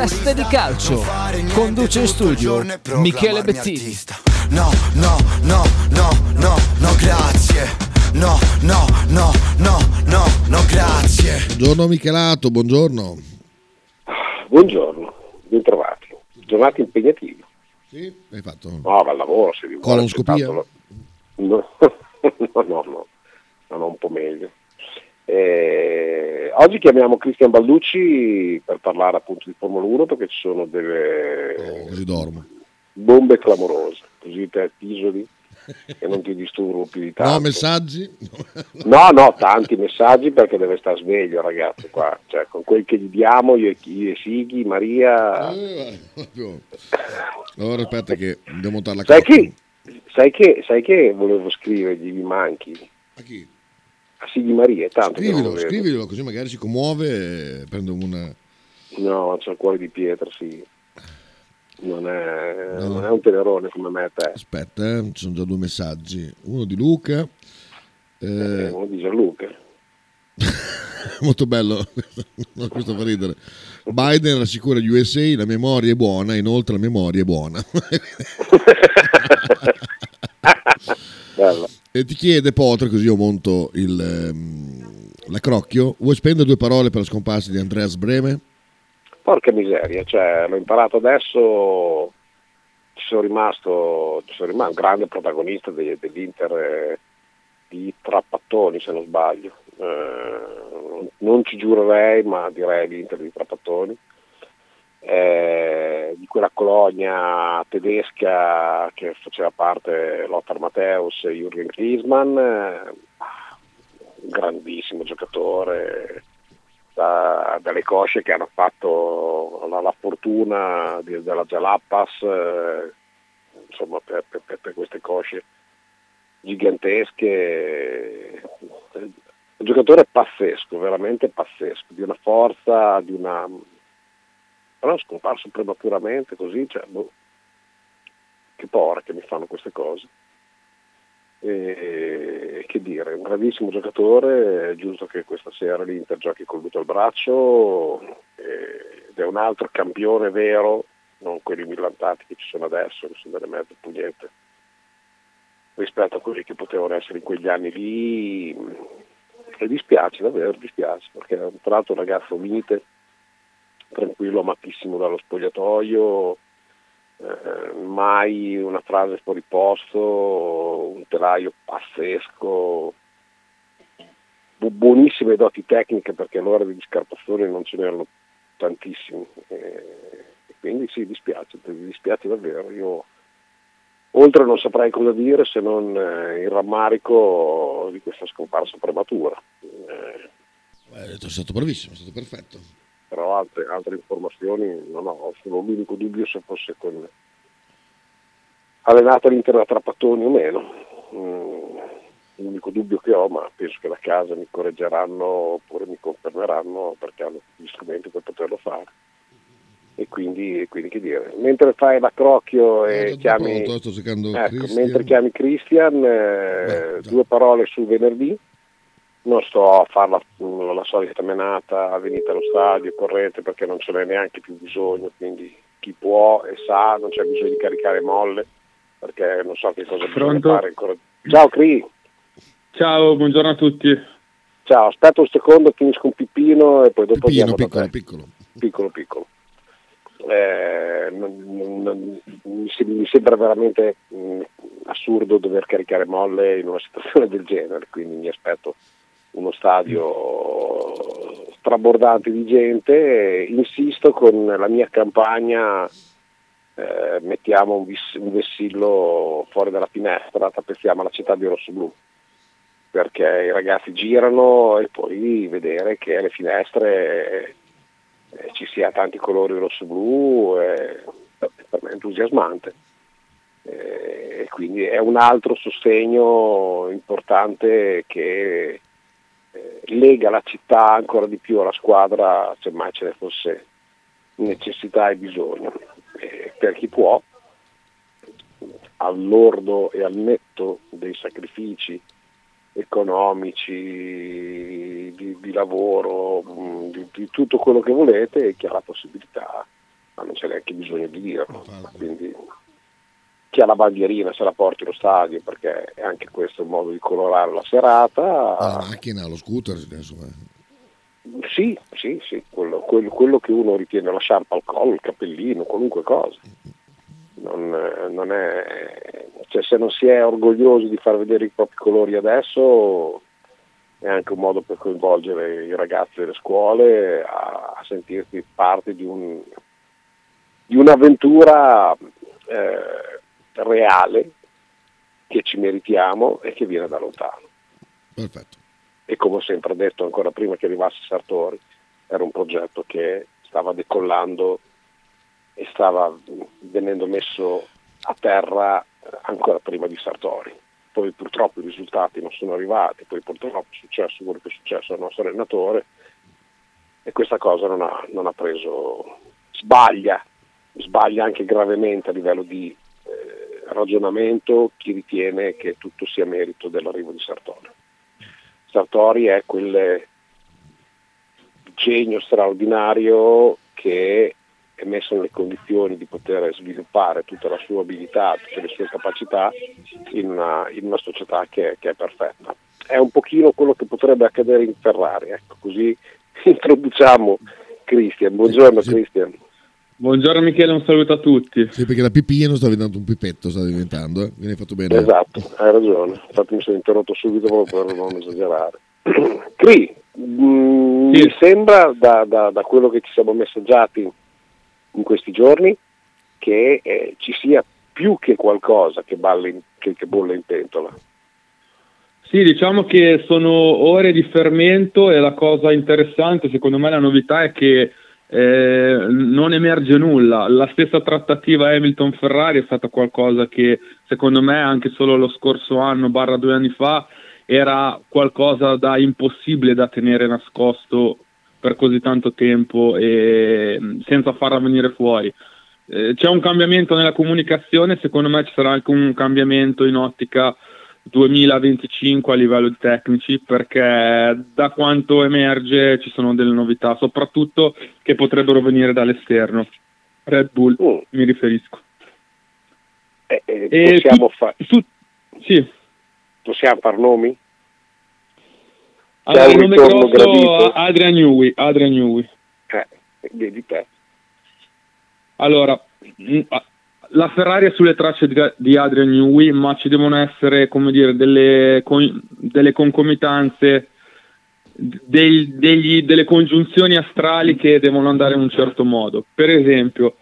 Teste di calcio. Conduce in studio Michele Bettini. No, no, no, no, no, no, grazie. No, no, no, no, no, no, grazie. Buongiorno Michelato, buongiorno. Buongiorno, bentrovati. Giornate impegnative. Sì, hai fatto? No, dal lavoro se vi vuole. Colonscopia? no, no, no, no, un po' meglio. Eh, oggi chiamiamo Cristian Balducci per parlare appunto di Formula 1 perché ci sono delle Oh, bombe clamorose, così te episodi e non ti disturbo più di tanto. No, messaggi? No, no, tanti messaggi perché deve stare sveglio ragazzi qua, cioè con quel che gli diamo io e, io e Sighi, Maria... Eh. Allora aspetta che devo montare la Sai che, sai, che, sai che volevo scrivergli, mi manchi? A chi? A Sighi Maria, è tanto Scrivilo, scrivilo così magari si commuove e prendo una... No, c'è il cuore di pietra, sì. Non è, No. non è un tenerone come me e te. Aspetta, eh, ci sono già due messaggi. Uno di Luca. Eh, eh, uno di Gianluca. molto bello, No, questo fa ridere. Biden rassicura gli USA, la memoria è buona, inoltre la memoria è buona. E ti chiede Potre, così io monto il, ehm, la crocchio, vuoi spendere due parole per la scomparsa di Andreas Breme? Porca miseria, cioè, l'ho imparato adesso, ci sono rimasto, ci sono rimasto un grande protagonista de- dell'Inter eh, di Trappattoni se non sbaglio. Eh, non ci giurerei, ma direi l'Inter di Trappattoni. Eh, di quella colonia tedesca che faceva parte Lothar Matthäus e Jürgen Klinsmann, eh, grandissimo giocatore, da- dalle cosce che hanno fatto la, la fortuna di- della Jalapas, eh, insomma per- per- per queste cosce gigantesche. Un giocatore pazzesco, veramente pazzesco, di una forza, di una... però è scomparso prematuramente così, cioè, boh, che porca che mi fanno queste cose. E, che dire, un grandissimo giocatore, è giusto che questa sera l'Inter giochi col dito al braccio ed è un altro campione vero, non quelli millantati che ci sono adesso, che sono delle mezze pugnette, rispetto a quelli che potevano essere in quegli anni lì. E dispiace, davvero dispiace, perché è tra l'altro un ragazzo mite, tranquillo, amatissimo dallo spogliatoio, eh, mai una frase fuori posto, un telaio pazzesco, bu- buonissime doti tecniche perché all'ora degli scarpazzoni non ce n'erano tantissimi. eh, quindi sì, dispiace, dispiace davvero. Io oltre non saprei cosa dire se non eh, il rammarico di questa scomparsa prematura. Eh, è stato bravissimo, è stato perfetto. Però altre, altre informazioni non ho, solo l'unico dubbio se fosse con allenata all'Inter da Trappattoni o meno. Mm, l'unico dubbio che ho, ma penso che da casa mi correggeranno oppure mi confermeranno perché hanno gli strumenti per poterlo fare. E quindi, e quindi che dire, mentre fai l'accrocchio Eh, e già chiami, ecco, Christian. mentre chiami Christian, eh, Beh, due parole sul venerdì, non sto a fare la, la solita menata, venite allo stadio, correte perché non ce n'è neanche più bisogno, quindi chi può e sa, non c'è bisogno di caricare molle, perché non so che cosa bisogna Pronto? fare ancora. Ciao Cri, Ciao, buongiorno a tutti. ciao, aspetta un secondo, finisco un pippino e poi dopo Pippino, piccolo, piccolo. piccolo piccolo. Eh, non- non- non- mi, sem- mi sembra veramente mh, assurdo dover caricare molle in una situazione del genere, quindi mi aspetto uno stadio strabordante di gente, e insisto con la mia campagna, eh, mettiamo un, vis- un vessillo fuori dalla finestra, tappezziamo la città di rosso-blu perché i ragazzi girano e poi vedere che alle finestre eh, ci sia tanti colori rosso-blu è per me entusiasmante. Eh, quindi è un altro sostegno importante che eh, lega la città ancora di più alla squadra, se mai ce ne fosse necessità e bisogno. Eh, per chi può, al lordo e al netto dei sacrifici economici, di, di lavoro, mh, di, di tutto quello che volete e chi ha la possibilità ma non c'è neanche bisogno di dirlo. Quindi chi ha la bandierina se la porti allo stadio perché è anche questo un modo di colorare la serata. La macchina, lo scooter, insomma. Sì, sì, sì, quello, quello, quello che uno ritiene la sciarpa al collo, il cappellino, qualunque cosa. Non, non è, cioè, se non si è orgogliosi di far vedere i propri colori adesso è anche un modo per coinvolgere i ragazzi delle scuole a, a sentirsi parte di, un, di un'avventura eh, reale che ci meritiamo e che viene da lontano. Perfetto. E come ho sempre detto ancora prima che arrivasse Sartori, era un progetto che stava decollando e stava venendo messo a terra ancora prima di Sartori. Poi purtroppo i risultati non sono arrivati, poi purtroppo è successo quello che è successo al nostro allenatore e questa cosa non ha, non ha preso, sbaglia, sbaglia anche gravemente a livello di ragionamento chi ritiene che tutto sia merito dell'arrivo di Sartori. Sartori è quel genio straordinario che è messo nelle condizioni di poter sviluppare tutta la sua abilità, tutte le sue capacità in una, in una società che, che, è perfetta. È un pochino quello che potrebbe accadere in Ferrari, ecco, così introduciamo Cristian. Buongiorno. Cristian. Buongiorno Michele, un saluto a tutti. Sì, perché la pipì non sta diventando un pipetto, sta diventando, eh? quindi hai fatto bene. Esatto, hai ragione, infatti mi sono interrotto subito proprio per non esagerare. Cri, mh, sì. mi sembra da, da, da quello che ci siamo messaggiati in questi giorni che eh, ci sia più che qualcosa che, in, che, che bolle in pentola. Sì, diciamo che sono ore di fermento e la cosa interessante, secondo me la novità è che eh, non emerge nulla. La stessa trattativa Hamilton-Ferrari è stata qualcosa che secondo me anche solo lo scorso anno, barra due anni fa, era qualcosa da impossibile da tenere nascosto per così tanto tempo e senza farla venire fuori. Eh, c'è un cambiamento nella comunicazione, secondo me ci sarà anche un cambiamento in ottica 2025 a livello di tecnici perché da quanto emerge ci sono delle novità, soprattutto che potrebbero venire dall'esterno. Red Bull oh. mi riferisco. Eh, eh, possiamo, tu, fa- tu, sì. possiamo far nomi? Allora, nome grosso Adrian Newey. Adrian Newey. Eh, vedi te. Allora, mm, la Ferrari è sulle tracce di, Adrian Newey, ma ci devono essere, dire, delle, delle concomitanze, dei, degli, delle congiunzioni astrali che devono andare in un certo modo. Per esempio,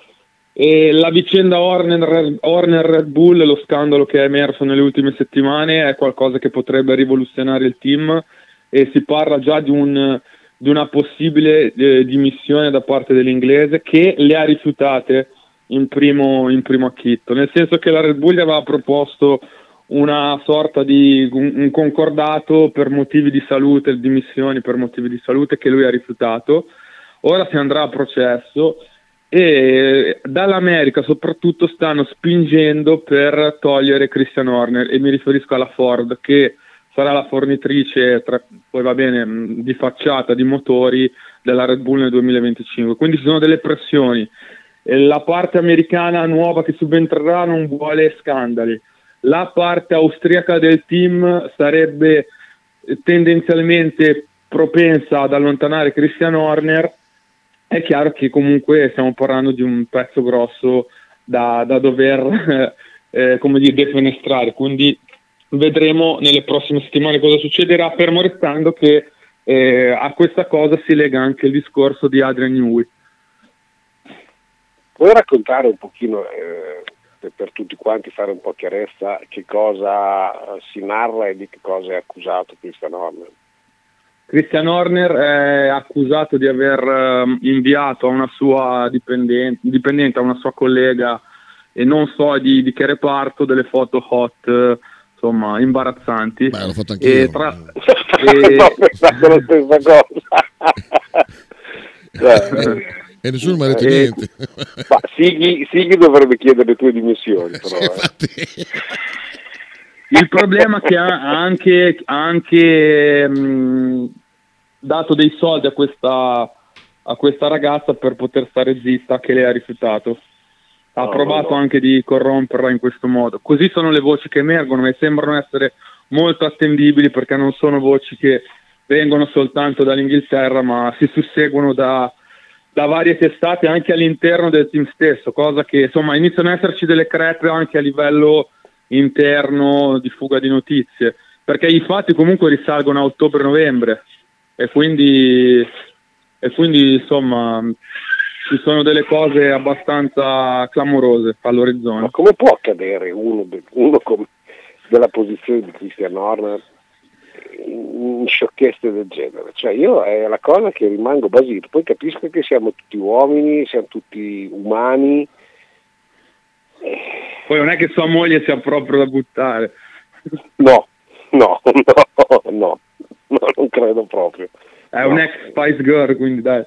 eh, la vicenda Horner, Horner Red Bull, lo scandalo che è emerso nelle ultime settimane, è qualcosa che potrebbe rivoluzionare il team e si parla già di, un, di una possibile eh, dimissione da parte dell'inglese che le ha rifiutate in primo, in primo acchitto, nel senso che la Red Bull aveva proposto una sorta di un, concordato per motivi di salute, dimissioni per motivi di salute che lui ha rifiutato. Ora si andrà a processo e dall'America soprattutto stanno spingendo per togliere Christian Horner e mi riferisco alla Ford che sarà la fornitrice, tra, poi va bene, di facciata di motori della Red Bull nel 2025. Quindi ci sono delle pressioni. La parte americana nuova che subentrerà non vuole scandali. La parte austriaca del team sarebbe tendenzialmente propensa ad allontanare Christian Horner. È chiaro che comunque stiamo parlando di un pezzo grosso da, da dover eh, come dire, defenestrare. Quindi vedremo nelle prossime settimane cosa succederà, fermo restando che eh, a questa cosa si lega anche il discorso di Adrian Newey. Puoi raccontare un pochino, eh, per, tutti quanti, fare un po' chiarezza, che cosa si narra e di che cosa è accusato Christian Horner? Christian Horner è accusato di aver uh, inviato a una sua dipendente, dipendente, a una sua collega, e non so di, di che reparto, delle foto hot insomma imbarazzanti. Beh, l'ho fatto anche e io. Tra... e... no, la stessa cosa. e nessuno mi ha detto e... niente. Ma Sighi, Sighi, dovrebbe chiedere le tue dimissioni. Però, sì, eh. Il problema è che ha anche, anche mh, dato dei soldi a questa, a questa ragazza per poter stare zitta che lei ha rifiutato. Ha No, provato no, no. anche di corromperla in questo modo. Così sono le voci che emergono e sembrano essere molto attendibili perché non sono voci che vengono soltanto dall'Inghilterra ma si susseguono da, da varie testate anche all'interno del team stesso, cosa che insomma iniziano ad esserci delle crepe anche a livello interno di fuga di notizie, perché i fatti comunque risalgono a ottobre-novembre e quindi, e quindi insomma ci sono delle cose abbastanza clamorose Ma all'orizzonte. come può accadere uno, uno come- della posizione di Christian Horner in, sciocchezze del genere? Cioè io è la cosa che rimango basito, poi capisco che siamo tutti uomini, siamo tutti umani, Poi non è che sua moglie sia proprio da buttare. no, no, no, no, no, non credo proprio. È No. un ex Spice Girl, quindi dai.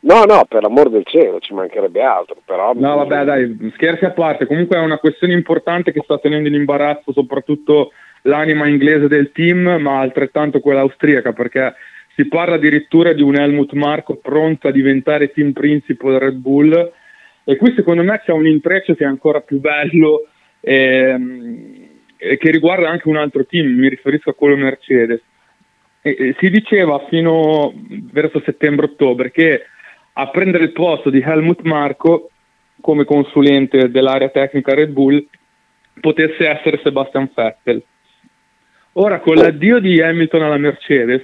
No, no, per l'amor del cielo, ci mancherebbe altro, però... No, vabbè, dai, scherzi a parte. Comunque è una questione importante che sta tenendo in imbarazzo soprattutto l'anima inglese del team, ma altrettanto quella austriaca, perché si parla addirittura di un Helmut Marko pronto a diventare team principal Red Bull. E qui secondo me c'è un intreccio che è ancora più bello ehm, e che riguarda anche un altro team, mi riferisco a quello Mercedes. E- e si diceva fino verso settembre-ottobre che a prendere il posto di Helmut Marko come consulente dell'area tecnica Red Bull potesse essere Sebastian Vettel. Ora con l'addio di Hamilton alla Mercedes,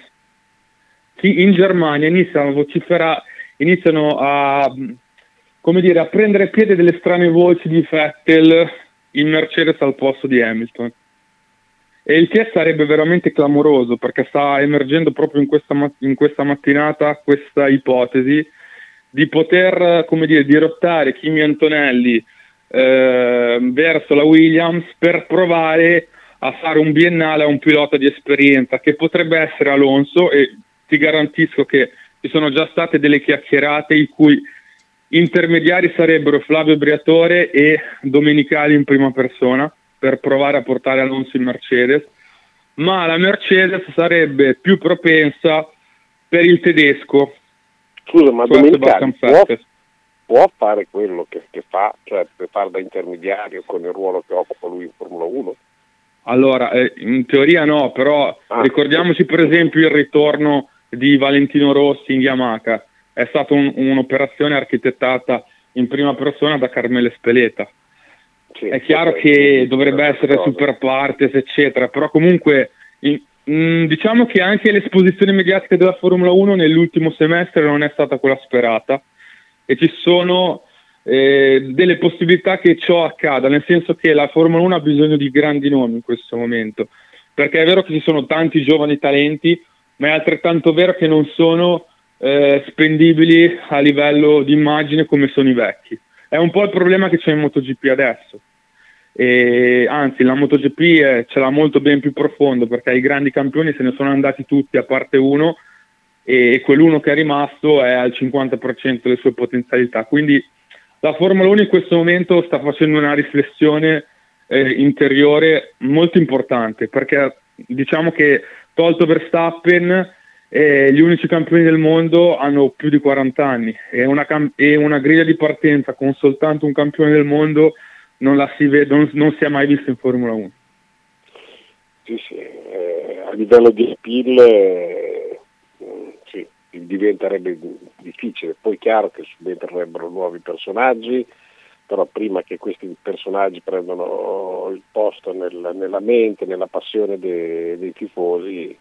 chi in Germania iniziano a vociferare, iniziano a, come dire, a prendere piede delle strane voci di Vettel in Mercedes al posto di Hamilton. E il che sarebbe veramente clamoroso perché sta emergendo proprio in questa, in questa mattinata questa ipotesi di poter, come dire, dirottare Kimi Antonelli eh, verso la Williams per provare a fare un biennale a un pilota di esperienza che potrebbe essere Alonso e ti garantisco che ci sono già state delle chiacchierate i cui intermediari sarebbero Flavio Briatore e Domenicali in prima persona per provare a portare Alonso in Mercedes, ma la Mercedes sarebbe più propensa per il tedesco, Scusa, ma cioè Domenicali può, può fare quello che, che fa, cioè per fare da intermediario con il ruolo che occupa lui in Formula 1? Allora, eh, in teoria no, però Ah. ricordiamoci per esempio il ritorno di Valentino Rossi in Yamaha. È stata un- un'operazione architettata in prima persona da Carmele Speleta. Sì, È chiaro ok, che quindi dovrebbe essere cosa. super partes, eccetera, però comunque in- mh, diciamo che anche l'esposizione mediatica della Formula 1 nell'ultimo semestre non è stata quella sperata e ci sono eh, delle possibilità che ciò accada, nel senso che la Formula 1 ha bisogno di grandi nomi in questo momento, perché è vero che ci sono tanti giovani talenti, ma è altrettanto vero che non sono eh, spendibili a livello di immagine come sono i vecchi. È un po' il problema che c'è in MotoGP adesso. E, anzi, la MotoGP è- ce l'ha molto ben più profondo perché i grandi campioni se ne sono andati tutti a parte uno e quell'uno che è rimasto è al 50% delle sue potenzialità. Quindi la Formula 1 in questo momento sta facendo una riflessione eh, interiore molto importante perché diciamo che tolto Verstappen eh, gli unici campioni del mondo hanno più di 40 anni e una, cam- e una griglia di partenza con soltanto un campione del mondo non, si, vede, non, non si è mai vista in Formula 1. Sì, sì, eh, a livello di appeal eh, diventerebbe difficile, poi è chiaro che subentrerebbero nuovi personaggi, però prima che questi personaggi prendano il posto nel- nella mente, nella passione de- dei tifosi,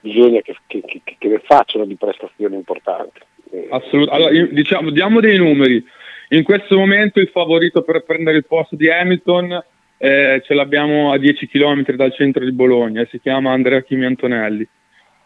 bisogna che, che- che- che facciano di prestazioni importanti. Eh, Assolut- allora, diciamo, diamo dei numeri. In questo momento il favorito per prendere il posto di Hamilton eh, ce l'abbiamo a 10 km dal centro di Bologna, si chiama Andrea Chimi Antonelli.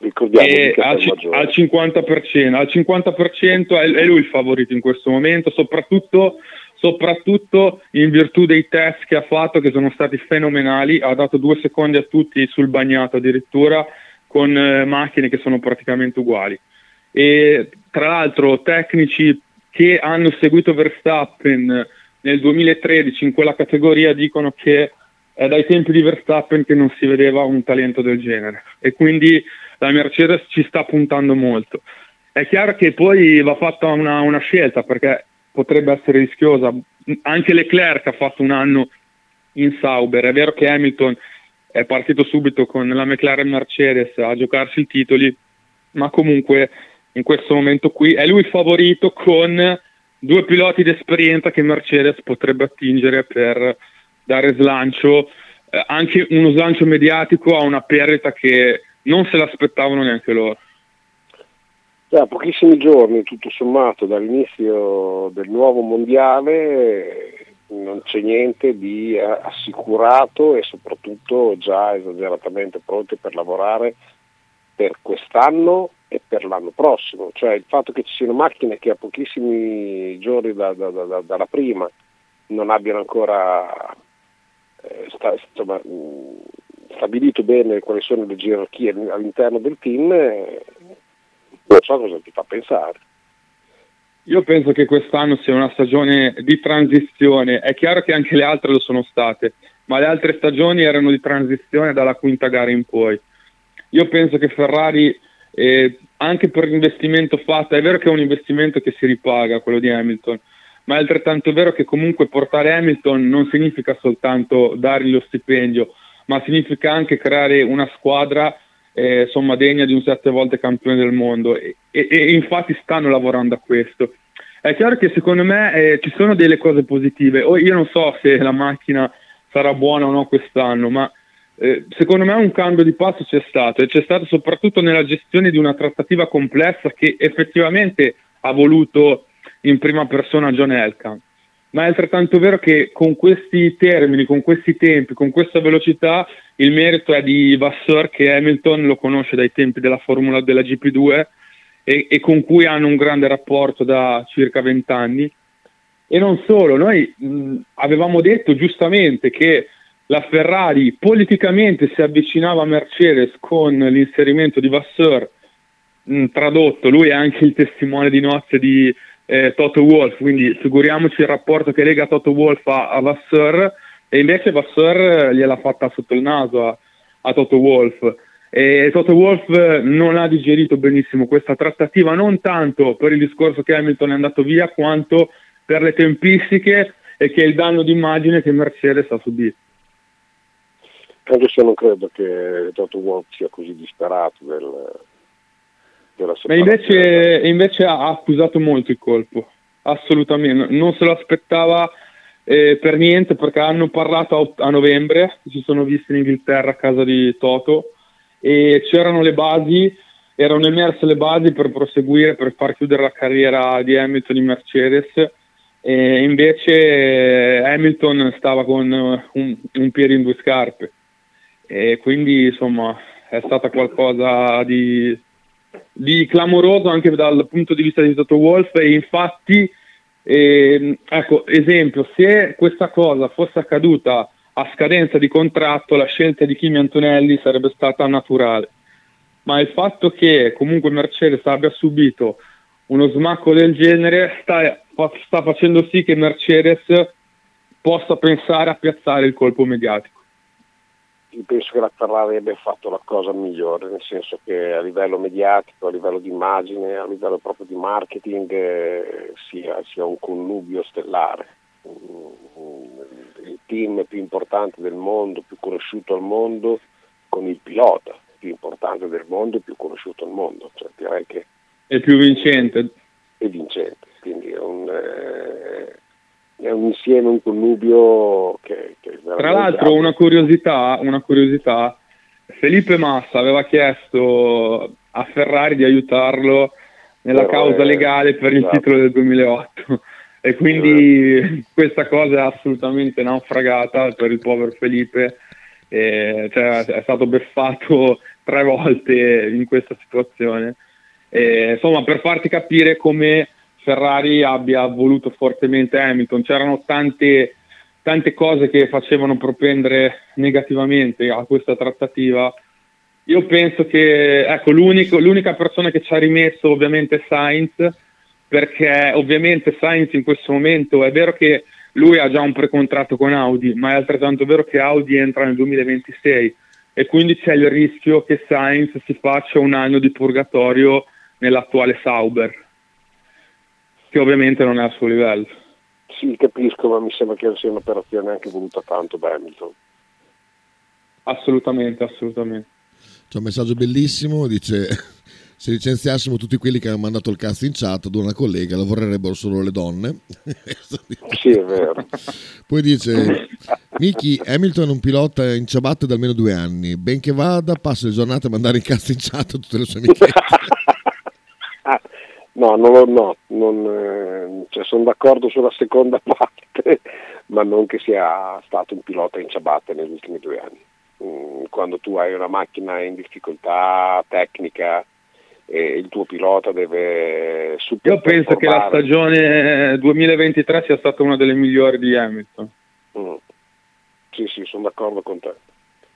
Ricordiamo che al, al 50%, al 50% è, è lui il favorito in questo momento, soprattutto, soprattutto in virtù dei test che ha fatto che sono stati fenomenali, ha dato due secondi a tutti sul bagnato addirittura con eh, macchine che sono praticamente uguali. E tra l'altro tecnici che hanno seguito Verstappen nel 2013 in quella categoria dicono che è dai tempi di Verstappen che non si vedeva un talento del genere. E quindi la Mercedes ci sta puntando molto. è chiaro che poi va fatta una, una scelta perché potrebbe essere rischiosa. Anche Leclerc ha fatto un anno in Sauber, è vero che Hamilton è partito subito con la McLaren Mercedes a giocarsi i titoli, ma comunque in questo momento qui è lui favorito con due piloti d'esperienza che Mercedes potrebbe attingere per dare slancio, eh, anche uno slancio mediatico a una perdita che non se l'aspettavano neanche loro. Da pochissimi giorni, tutto sommato, dall'inizio del nuovo mondiale non c'è niente di assicurato e soprattutto già esageratamente pronti per lavorare per quest'anno e per l'anno prossimo. Cioè il fatto che ci siano macchine che a pochissimi giorni da, da, da, dalla prima non abbiano ancora eh, sta, insomma, stabilito bene quali sono le gerarchie all'interno del team, eh, non so cosa ti fa pensare. Io penso che quest'anno sia una stagione di transizione, è chiaro che anche le altre lo sono state, ma le altre stagioni erano di transizione dalla quinta gara in poi. Io penso che Ferrari, eh, anche per l'investimento fatto, è vero che è un investimento che si ripaga, quello di Hamilton, ma è altrettanto vero che comunque portare Hamilton non significa soltanto dargli lo stipendio, ma significa anche creare una squadra eh, insomma, degna di un sette volte campione del mondo e, e, e infatti stanno lavorando a questo. È chiaro che secondo me eh, ci sono delle cose positive. O io non so se la macchina sarà buona o no quest'anno, ma eh, secondo me un cambio di passo c'è stato e c'è stato soprattutto nella gestione di una trattativa complessa che effettivamente ha voluto in prima persona John Elkann. Ma è altrettanto vero che con questi termini, con questi tempi, con questa velocità, il merito è di Vasseur che Hamilton lo conosce dai tempi della Formula della GP2 e, e con cui hanno un grande rapporto da circa vent'anni. E non solo, noi mh, avevamo detto giustamente che la Ferrari politicamente si avvicinava a Mercedes con l'inserimento di Vasseur, mh, tradotto, lui è anche il testimone di nozze di eh, Toto Wolf, quindi figuriamoci il rapporto che lega Toto Wolf a, a Vasseur e invece Vasseur gliel'ha fatta sotto il naso a, a Toto Wolf e Toto Wolf non ha digerito benissimo questa trattativa, non tanto per il discorso che Hamilton è andato via, quanto per le tempistiche e che il danno d'immagine che Mercedes ha subito. Anche se non credo che Toto Wolf sia così disperato del, della Ma invece, invece ha accusato molto il colpo, assolutamente, non se lo aspettava eh, per niente perché hanno parlato a, a novembre, si sono visti in Inghilterra a casa di Toto e c'erano le basi, erano emerse le basi per proseguire, per far chiudere la carriera di Hamilton in Mercedes. E invece Hamilton stava con un, un piede in due scarpe e quindi insomma è stata qualcosa di, di clamoroso anche dal punto di vista di Toto Wolf e infatti eh, ecco esempio se questa cosa fosse accaduta a scadenza di contratto la scelta di Kimi Antonelli sarebbe stata naturale. Ma il fatto che comunque Mercedes abbia subito uno smacco del genere sta, sta facendo sì che Mercedes possa pensare a piazzare il colpo mediatico. Io penso che la Ferrari abbia fatto la cosa migliore, nel senso che a livello mediatico, a livello di immagine, a livello proprio di marketing eh, sia, sia un connubio stellare il team più importante del mondo, più conosciuto al mondo, con il pilota più importante del mondo e più conosciuto al mondo. Cioè, direi che è più vincente. È vincente, quindi è un, eh, è un insieme, un connubio che... che Tra l'altro una curiosità, una curiosità, Felipe Massa aveva chiesto a Ferrari di aiutarlo nella Però causa è, legale per esatto. il titolo del 2008 e quindi eh. questa cosa è assolutamente naufragata per il povero Felipe, eh, cioè, è stato beffato tre volte in questa situazione. E, insomma, per farti capire come Ferrari abbia voluto fortemente Hamilton, c'erano tante, tante cose che facevano propendere negativamente a questa trattativa. Io penso che ecco, l'unica persona che ci ha rimesso ovviamente è Sainz, perché ovviamente Sainz in questo momento è vero che lui ha già un precontratto con Audi, ma è altrettanto vero che Audi entra nel 2026 e quindi c'è il rischio che Sainz si faccia un anno di purgatorio nell'attuale Sauber, che ovviamente non è al suo livello. Sì, capisco, ma mi sembra che sia un'operazione anche voluta tanto da Hamilton. Assolutamente, assolutamente. C'è un messaggio bellissimo, dice se licenziassimo tutti quelli che hanno mandato il cazzo in chat ad una collega lavorerebbero solo le donne. sì, è vero. Poi dice Miki, Hamilton è un pilota in ciabatte da almeno due anni, benché vada passa le giornate a mandare in cazzo in chat a tutte le sue amiche. no, non, no, non, eh, cioè, sono d'accordo sulla seconda parte, ma non che sia stato un pilota in ciabatte negli ultimi due anni. Mm, quando tu hai una macchina in difficoltà tecnica e il tuo pilota deve super Io penso che la stagione 2023 sia stata una delle migliori di Hamilton. Mm. Sì, sì, sono d'accordo con te.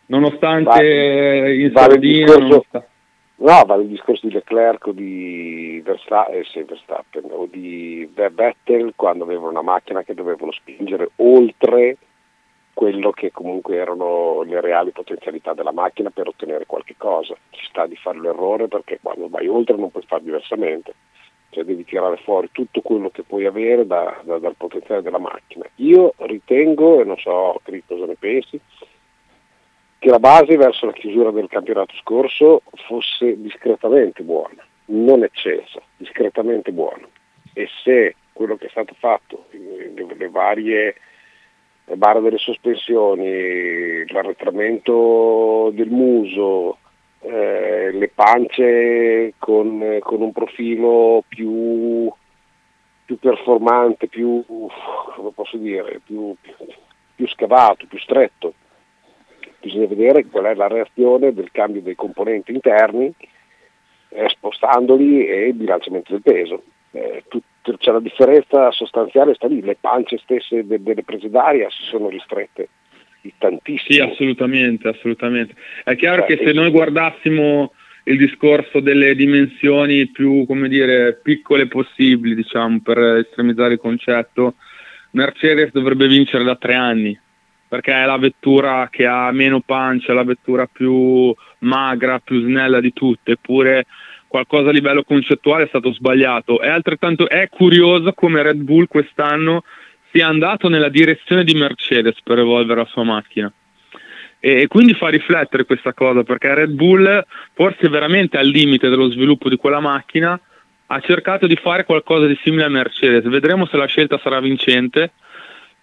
Nonostante vale, in Sardegna... Vale nonostante... No, vale il discorso di Leclerc o di Verstappen, eh, Verstappen o di Vettel quando avevano una macchina che dovevano spingere oltre quello che comunque erano le reali potenzialità della macchina per ottenere qualche cosa. Ci sta di fare l'errore perché quando vai oltre non puoi fare diversamente, cioè devi tirare fuori tutto quello che puoi avere da, da, dal potenziale della macchina. Io ritengo, e non so Cris cosa ne pensi, che la base verso la chiusura del campionato scorso fosse discretamente buona, non eccessa, discretamente buona. E se quello che è stato fatto, le, le varie barra delle sospensioni, l'arretramento del muso, eh, le pance con, con un profilo più, più, performante, più, come posso dire, più, più scavato, più stretto. Bisogna vedere qual è la reazione del cambio dei componenti interni, eh, spostandoli e il bilanciamento del peso. Eh, tut- c'è la differenza sostanziale sta lì, le pance stesse de- delle prese d'aria si sono ristrette di tantissimo. Sì, assolutamente, assolutamente. È chiaro cioè, che se noi guardassimo il discorso delle dimensioni più, come dire, piccole possibili, diciamo, per estremizzare il concetto, Mercedes dovrebbe vincere da tre anni, perché è la vettura che ha meno pancia, la vettura più magra, più snella di tutte, eppure qualcosa a livello concettuale è stato sbagliato. È altrettanto è curioso come Red Bull quest'anno sia andato nella direzione di Mercedes per evolvere la sua macchina. E quindi fa riflettere questa cosa perché Red Bull, forse veramente al limite dello sviluppo di quella macchina, ha cercato di fare qualcosa di simile a Mercedes. Vedremo se la scelta sarà vincente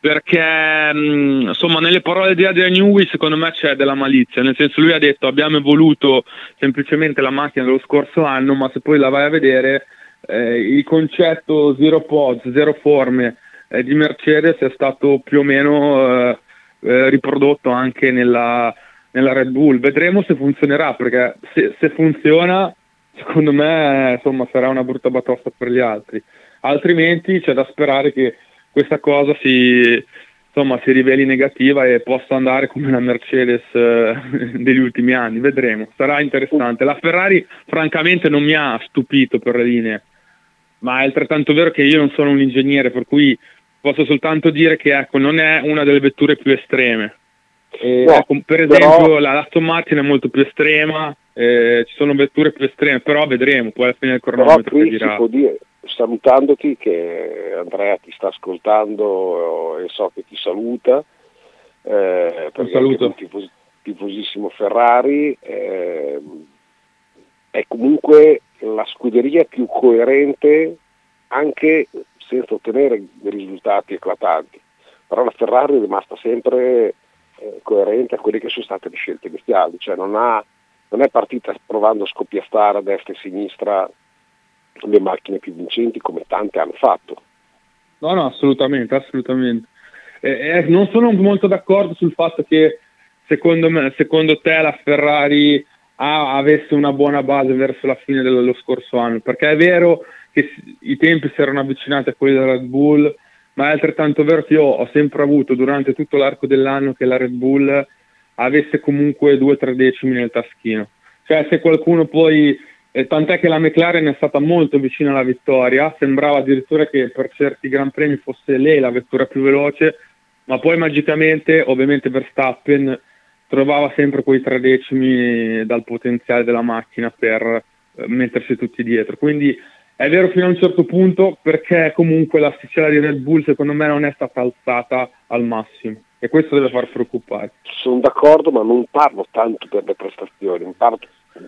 perché mh, insomma nelle parole di Adrian Newey secondo me c'è della malizia, nel senso lui ha detto abbiamo evoluto semplicemente la macchina dello scorso anno, ma se poi la vai a vedere eh, il concetto zero pods, zero forme eh, di Mercedes è stato più o meno eh, eh riprodotto anche nella, nella, Red Bull. Vedremo se funzionerà, perché se, se funziona secondo me insomma, sarà una brutta batosta per gli altri, altrimenti c'è da sperare che questa cosa si, insomma, si riveli negativa e possa andare come una Mercedes eh, degli ultimi anni, vedremo, sarà interessante. La Ferrari francamente non mi ha stupito per le linee, ma è altrettanto vero che io non sono un ingegnere, per cui posso soltanto dire che ecco, non è una delle vetture più estreme. E, no, ecco, per esempio però... la Aston Martin è molto più estrema, eh, ci sono vetture più estreme, però vedremo, poi alla fine del cronometro però qui si può dire, salutandoti che Andrea ti sta ascoltando e so che ti saluta eh, perché è un tifos- tifosissimo Ferrari eh, è comunque la scuderia più coerente anche senza ottenere dei risultati eclatanti. Però la Ferrari è rimasta sempre eh, coerente a quelle che sono state le scelte iniziali cioè non, ha, non è partita provando a scoppiastare a destra e a sinistra le macchine più vincenti come tante hanno fatto. No, no, assolutamente, assolutamente. Eh, eh, non sono molto d'accordo sul fatto che secondo, me, secondo te la Ferrari ha, avesse una buona base verso la fine dello scorso anno, perché è vero che i tempi si erano avvicinati a quelli della Red Bull, ma è altrettanto vero che io ho sempre avuto durante tutto l'arco dell'anno che la Red Bull avesse comunque due o tre decimi nel taschino. Cioè se qualcuno poi e tant'è che la McLaren è stata molto vicina alla vittoria, sembrava addirittura che per certi Gran Premi fosse lei la vettura più veloce, ma poi magicamente, ovviamente Verstappen trovava sempre quei tre decimi dal potenziale della macchina per eh, mettersi tutti dietro. Quindi è vero fino a un certo punto perché comunque la l'asticella di Red Bull secondo me non è stata alzata al massimo e questo deve far preoccupare. Sono d'accordo ma non parlo tanto per le prestazioni, parlo,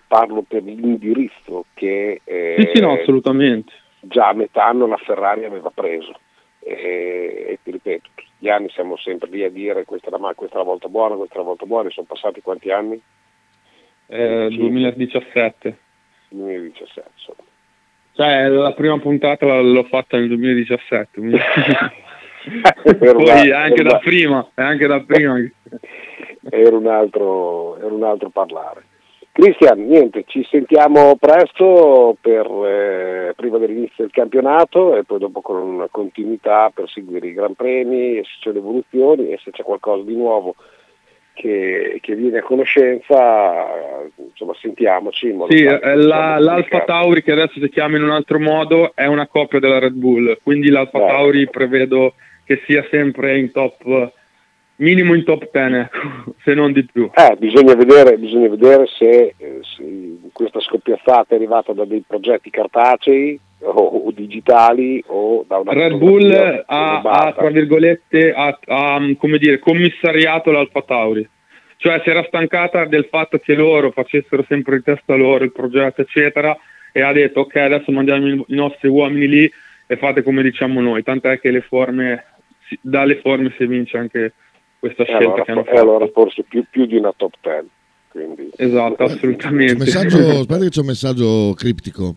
parlo per l'indirizzo che eh, sì, sì, no, assolutamente. già a metà anno la Ferrari aveva preso. E, e, ti ripeto, tutti gli anni siamo sempre lì a dire questa è la, questa è la volta buona, questa è la volta buona, sono passati quanti anni? Eh, 2017. 2017 insomma. Cioè la prima puntata l'ho fatta nel 2017. Poi anche da prima, anche da prima. era, un altro, era un altro parlare. Cristian, niente, ci sentiamo presto per, eh, prima dell'inizio del campionato e poi dopo con una continuità per seguire i Gran Premi e se c'è le evoluzioni e se c'è qualcosa di nuovo che, che viene a conoscenza, insomma sentiamoci. Sì, eh, la, l'Alfa Tauri che adesso si chiama in un altro modo è una coppia della Red Bull, quindi l'Alfa Beh. Tauri prevedo che sia sempre in top minimo in top 10, ecco, se non di più. Eh, bisogna vedere, bisogna vedere se, eh, se, questa scoppiazzata è arrivata da dei progetti cartacei o, o digitali o da una Red Bull ha, ha, tra virgolette, ha, ha, come dire, commissariato l'Alfa Tauri. Cioè si era stancata del fatto che loro facessero sempre di testa loro il progetto, eccetera, e ha detto ok, adesso mandiamo i nostri uomini lì e fate come diciamo noi, tant'è che le forme, dalle forme si vince anche questa scelta allora, che hanno fatto. E allora forse più, più di una top 10. Quindi. Esatto, assolutamente. Messaggio, aspetta che c'è un messaggio criptico.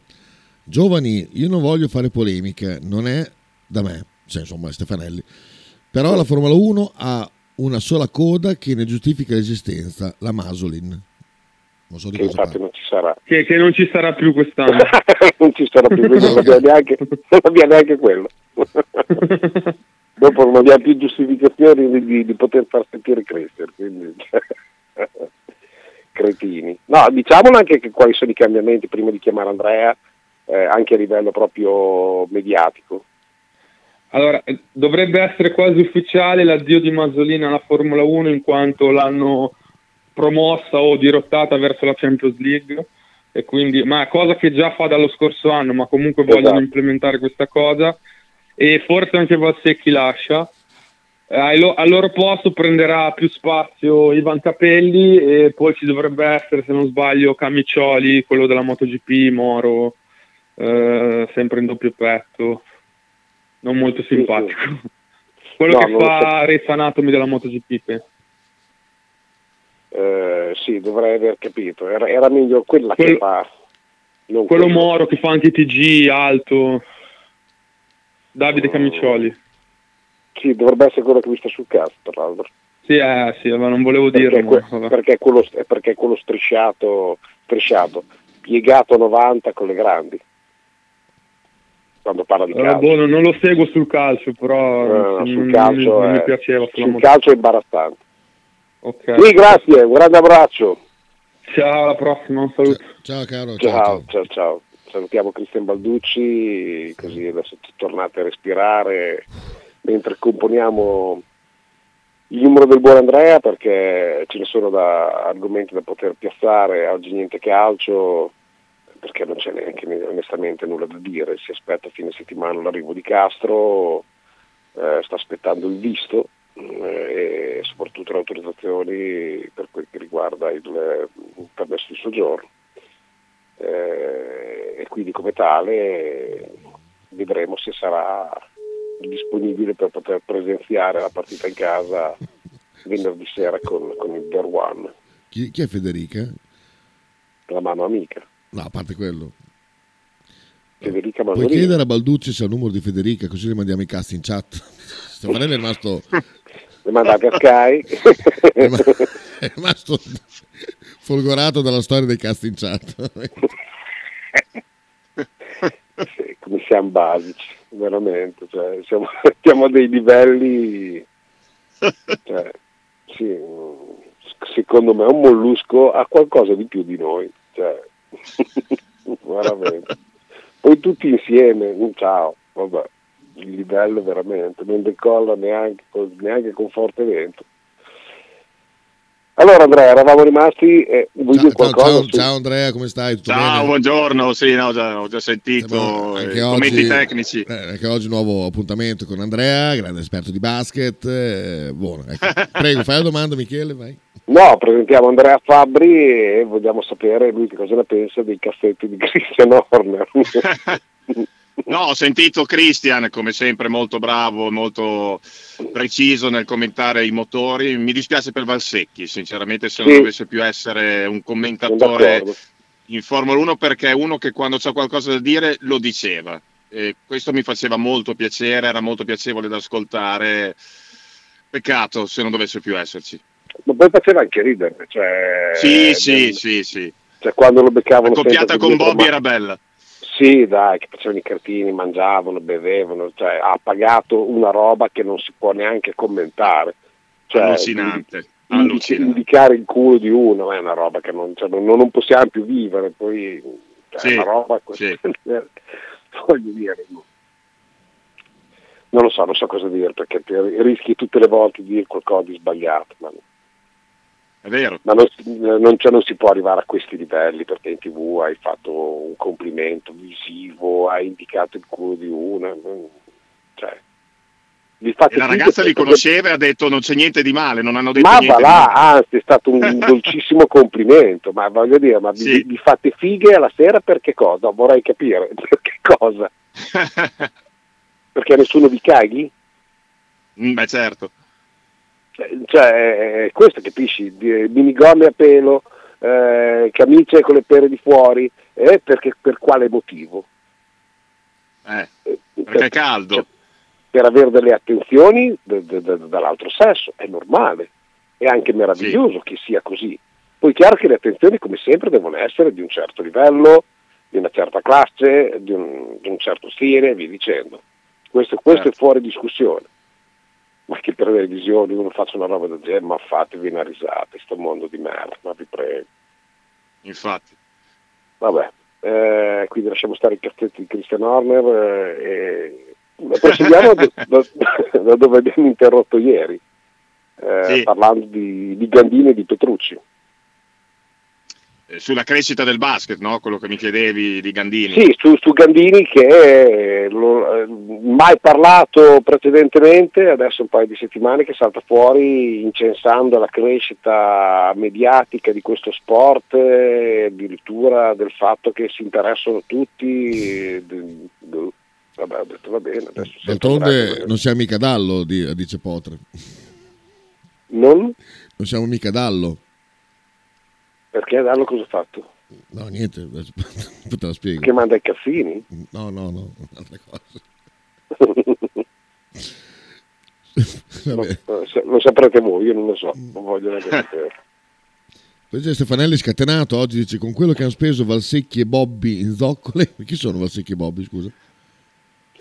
Giovani, io non voglio fare polemiche, non è da me, cioè insomma Stefanelli. Però la Formula 1 ha una sola coda che ne giustifica l'esistenza, la Masolin. Non so di che infatti non ci sarà. Che, che, non ci sarà più quest'anno. non ci sarà più, non abbiamo neanche, non abbiamo neanche quello. dopo non abbiamo più giustificazioni di, di, di poter far sentire crescere, quindi cretini. No, diciamolo anche che quali sono i cambiamenti prima di chiamare Andrea, eh, anche a livello proprio mediatico. Allora, eh, dovrebbe essere quasi ufficiale l'addio di Mazzolina alla Formula 1 in quanto l'hanno promossa o dirottata verso la Champions League. E quindi, ma cosa che già fa dallo scorso anno, ma comunque esatto. vogliono implementare questa cosa e forse anche Valsecchi lascia. Eh, al loro posto prenderà più spazio Ivan Capelli e poi ci dovrebbe essere, se non sbaglio, Camiccioli, quello della MotoGP, Moro, eh, sempre in doppio petto, non molto simpatico. Sì, sì. Quello no, che fa so. Race Anatomy della MotoGP. Eh, sì, dovrei aver capito. Era, era meglio quella Quel, che fa. quello, quello Moro che fa anche TG alto. Davide Camiccioli. Sì, dovrebbe essere quello che mi sta sul cazzo, tra l'altro. Sì, eh, sì, ma non volevo perché dirlo. Que- perché, quello, perché quello strisciato, strisciato, piegato a 90 con le grandi. Quando parla di calcio. Uh, boh, non lo seguo sul calcio, però uh, sul calcio non, è, mi piaceva. Sul calcio è imbarazzante. Okay. Sì, grazie, un grande abbraccio. Ciao, alla prossima, un saluto. Ciao, caro. Ciao, ciao, ciao. ciao salutiamo Cristian Balducci, così adesso tornate a respirare mentre componiamo il numero del buon Andrea perché ce ne sono da argomenti da poter piazzare, oggi niente calcio perché non c'è neanche onestamente nulla da dire, si aspetta fine settimana l'arrivo di Castro, eh, sta aspettando il visto eh, e soprattutto le autorizzazioni per quel che riguarda il permesso di soggiorno eh, e quindi come tale vedremo se sarà disponibile per poter presenziare la partita in casa venerdì sera con, con il Der One. Chi, chi, è Federica? La mano amica. No, a parte quello. Federica Puoi chiedere a Balducci se ha il numero di Federica, così le mandiamo i cast in chat. Stefanelli è rimasto... Le mandate a Sky. è rimasto folgorato dalla storia dei cast chat. come siamo basici, veramente, cioè, siamo, siamo a dei livelli, cioè, sì, secondo me un mollusco ha qualcosa di più di noi, cioè, veramente. Poi tutti insieme, ciao, vabbè, il livello veramente, non decolla neanche, neanche con forte vento. Allora Andrea, eravamo rimasti, eh, vuoi Ciao, qualcosa? ciao, su- ciao Andrea, come stai? Tutto Ciao, bene? buongiorno. Sì, no, già- ho già sentito eh, i commenti oggi, tecnici. eh, anche oggi nuovo appuntamento con Andrea, grande esperto di basket. eh, buono, ecco. Prego, fai la domanda Michele, vai. No, presentiamo Andrea Fabbri e vogliamo sapere lui che cosa ne pensa dei cassetti di Christian Horner. No, ho sentito Christian, come sempre, molto bravo, molto preciso nel commentare i motori. Mi dispiace per Valsecchi, sinceramente, se non Sì. dovesse più essere un commentatore in Formula 1, perché è uno che quando c'ha qualcosa da dire lo diceva. E questo mi faceva molto piacere, era molto piacevole da ascoltare. Peccato se non dovesse più esserci. Ma poi faceva anche ridere, cioè, Sì, sì, sì, sì. cioè, quando lo beccavano Accoppiata sempre con Bobby era bella. Sì, dai, che facevano i cartini, mangiavano, bevevano, cioè, ha pagato una roba che non si può neanche commentare. Cioè, Allucinante, indi- allucinante. Indicare il culo di uno è una roba che non, cioè, non, non possiamo più vivere, poi cioè, Sì, è una roba sì. voglio dire, no. non lo so, non so cosa dire perché rischi tutte le volte di dire qualcosa di sbagliato, ma, È vero. ma non, si- non- cioè, non si può arrivare a questi livelli perché in tv hai fatto un complimento visivo, hai indicato il culo di una, cioè, vi E la ragazza li perché- conosceva e ha detto non c'è niente di male, non hanno detto ma niente va di là, anzi è stato un dolcissimo complimento, ma voglio dire, ma vi, Sì. vi fate fighe alla sera per che cosa? Vorrei capire per che cosa? Perché nessuno vi caghi? Mm, Beh certo, Cioè, eh, questo capisci, minigomme a pelo, eh, camicie con le pere di fuori, eh, perché, per quale motivo? eh, Eh, perché è caldo. per avere delle attenzioni d- d- d- dall'altro sesso, è normale, è anche meraviglioso che sia così. Poi è chiaro che le attenzioni come sempre devono essere di un certo livello, di una certa classe, di un, di un certo stile e via dicendo. Questo, questo Certo. è fuori discussione. Ma che per le televisioni uno faccia una roba del genere, ma fatevi una risata, sto mondo di merda, ma vi prego. Infatti. Vabbè, eh, quindi lasciamo stare i cazzetti di Christian Horner eh, e proseguiamo da, da- da dove abbiamo interrotto ieri, eh, Sì. parlando di, di Gandini e di Petrucci. Eh, Sulla crescita del basket, no? Quello che mi chiedevi di Gandini. Sì, su, su Gandini che eh, lo- eh, mai parlato precedentemente, adesso un paio di settimane che salta fuori incensando la crescita mediatica di questo sport e addirittura del fatto che si interessano tutti. eh, vabbè, ho detto va bene. D'altronde non siamo mica Dallo, di- dice Potre. Non? Non siamo mica Dallo. Perché Dallo cosa ha fatto? No, niente, te la spiego. Che manda i caffini? No, no, no, cose. Vabbè. No, lo saprete voi, io non lo so, non voglio neanche sapere. Poi c'è Stefanelli scatenato oggi dice con quello che hanno speso Valsecchi e Bobby in zoccole. Chi sono Valsecchi e Bobby, scusa?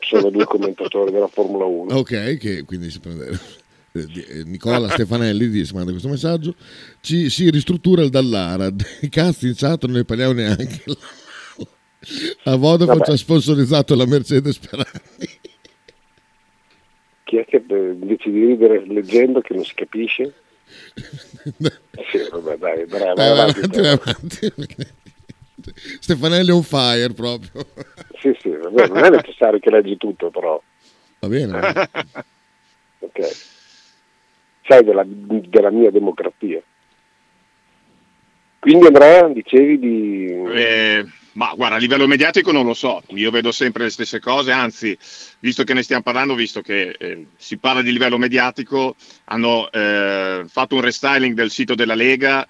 Sono due commentatori della Formula 1. Ok, che quindi si prende eh, Nicola Stefanelli dice, manda questo messaggio ci si ristruttura il Dallara dei cazzi in chat non ne parliamo neanche a Vodafone Vabbè. ci ha sponsorizzato la Mercedes per anni Chi è che eh, invece di ridere leggendo che non si capisce? Sì, vabbè, dai, dai, vai Vai avanti. avanti, vai avanti. Stefanelli on fire proprio Sì, sì, vabbè, non è necessario che leggi tutto, però. va bene Ok. Sai della, della mia democrazia. Quindi Andrea, dicevi di... Eh, ma guarda, a livello mediatico non lo so, io vedo sempre le stesse cose, anzi, visto che ne stiamo parlando, visto che eh, si parla di livello mediatico, hanno eh, fatto un restyling del sito della Lega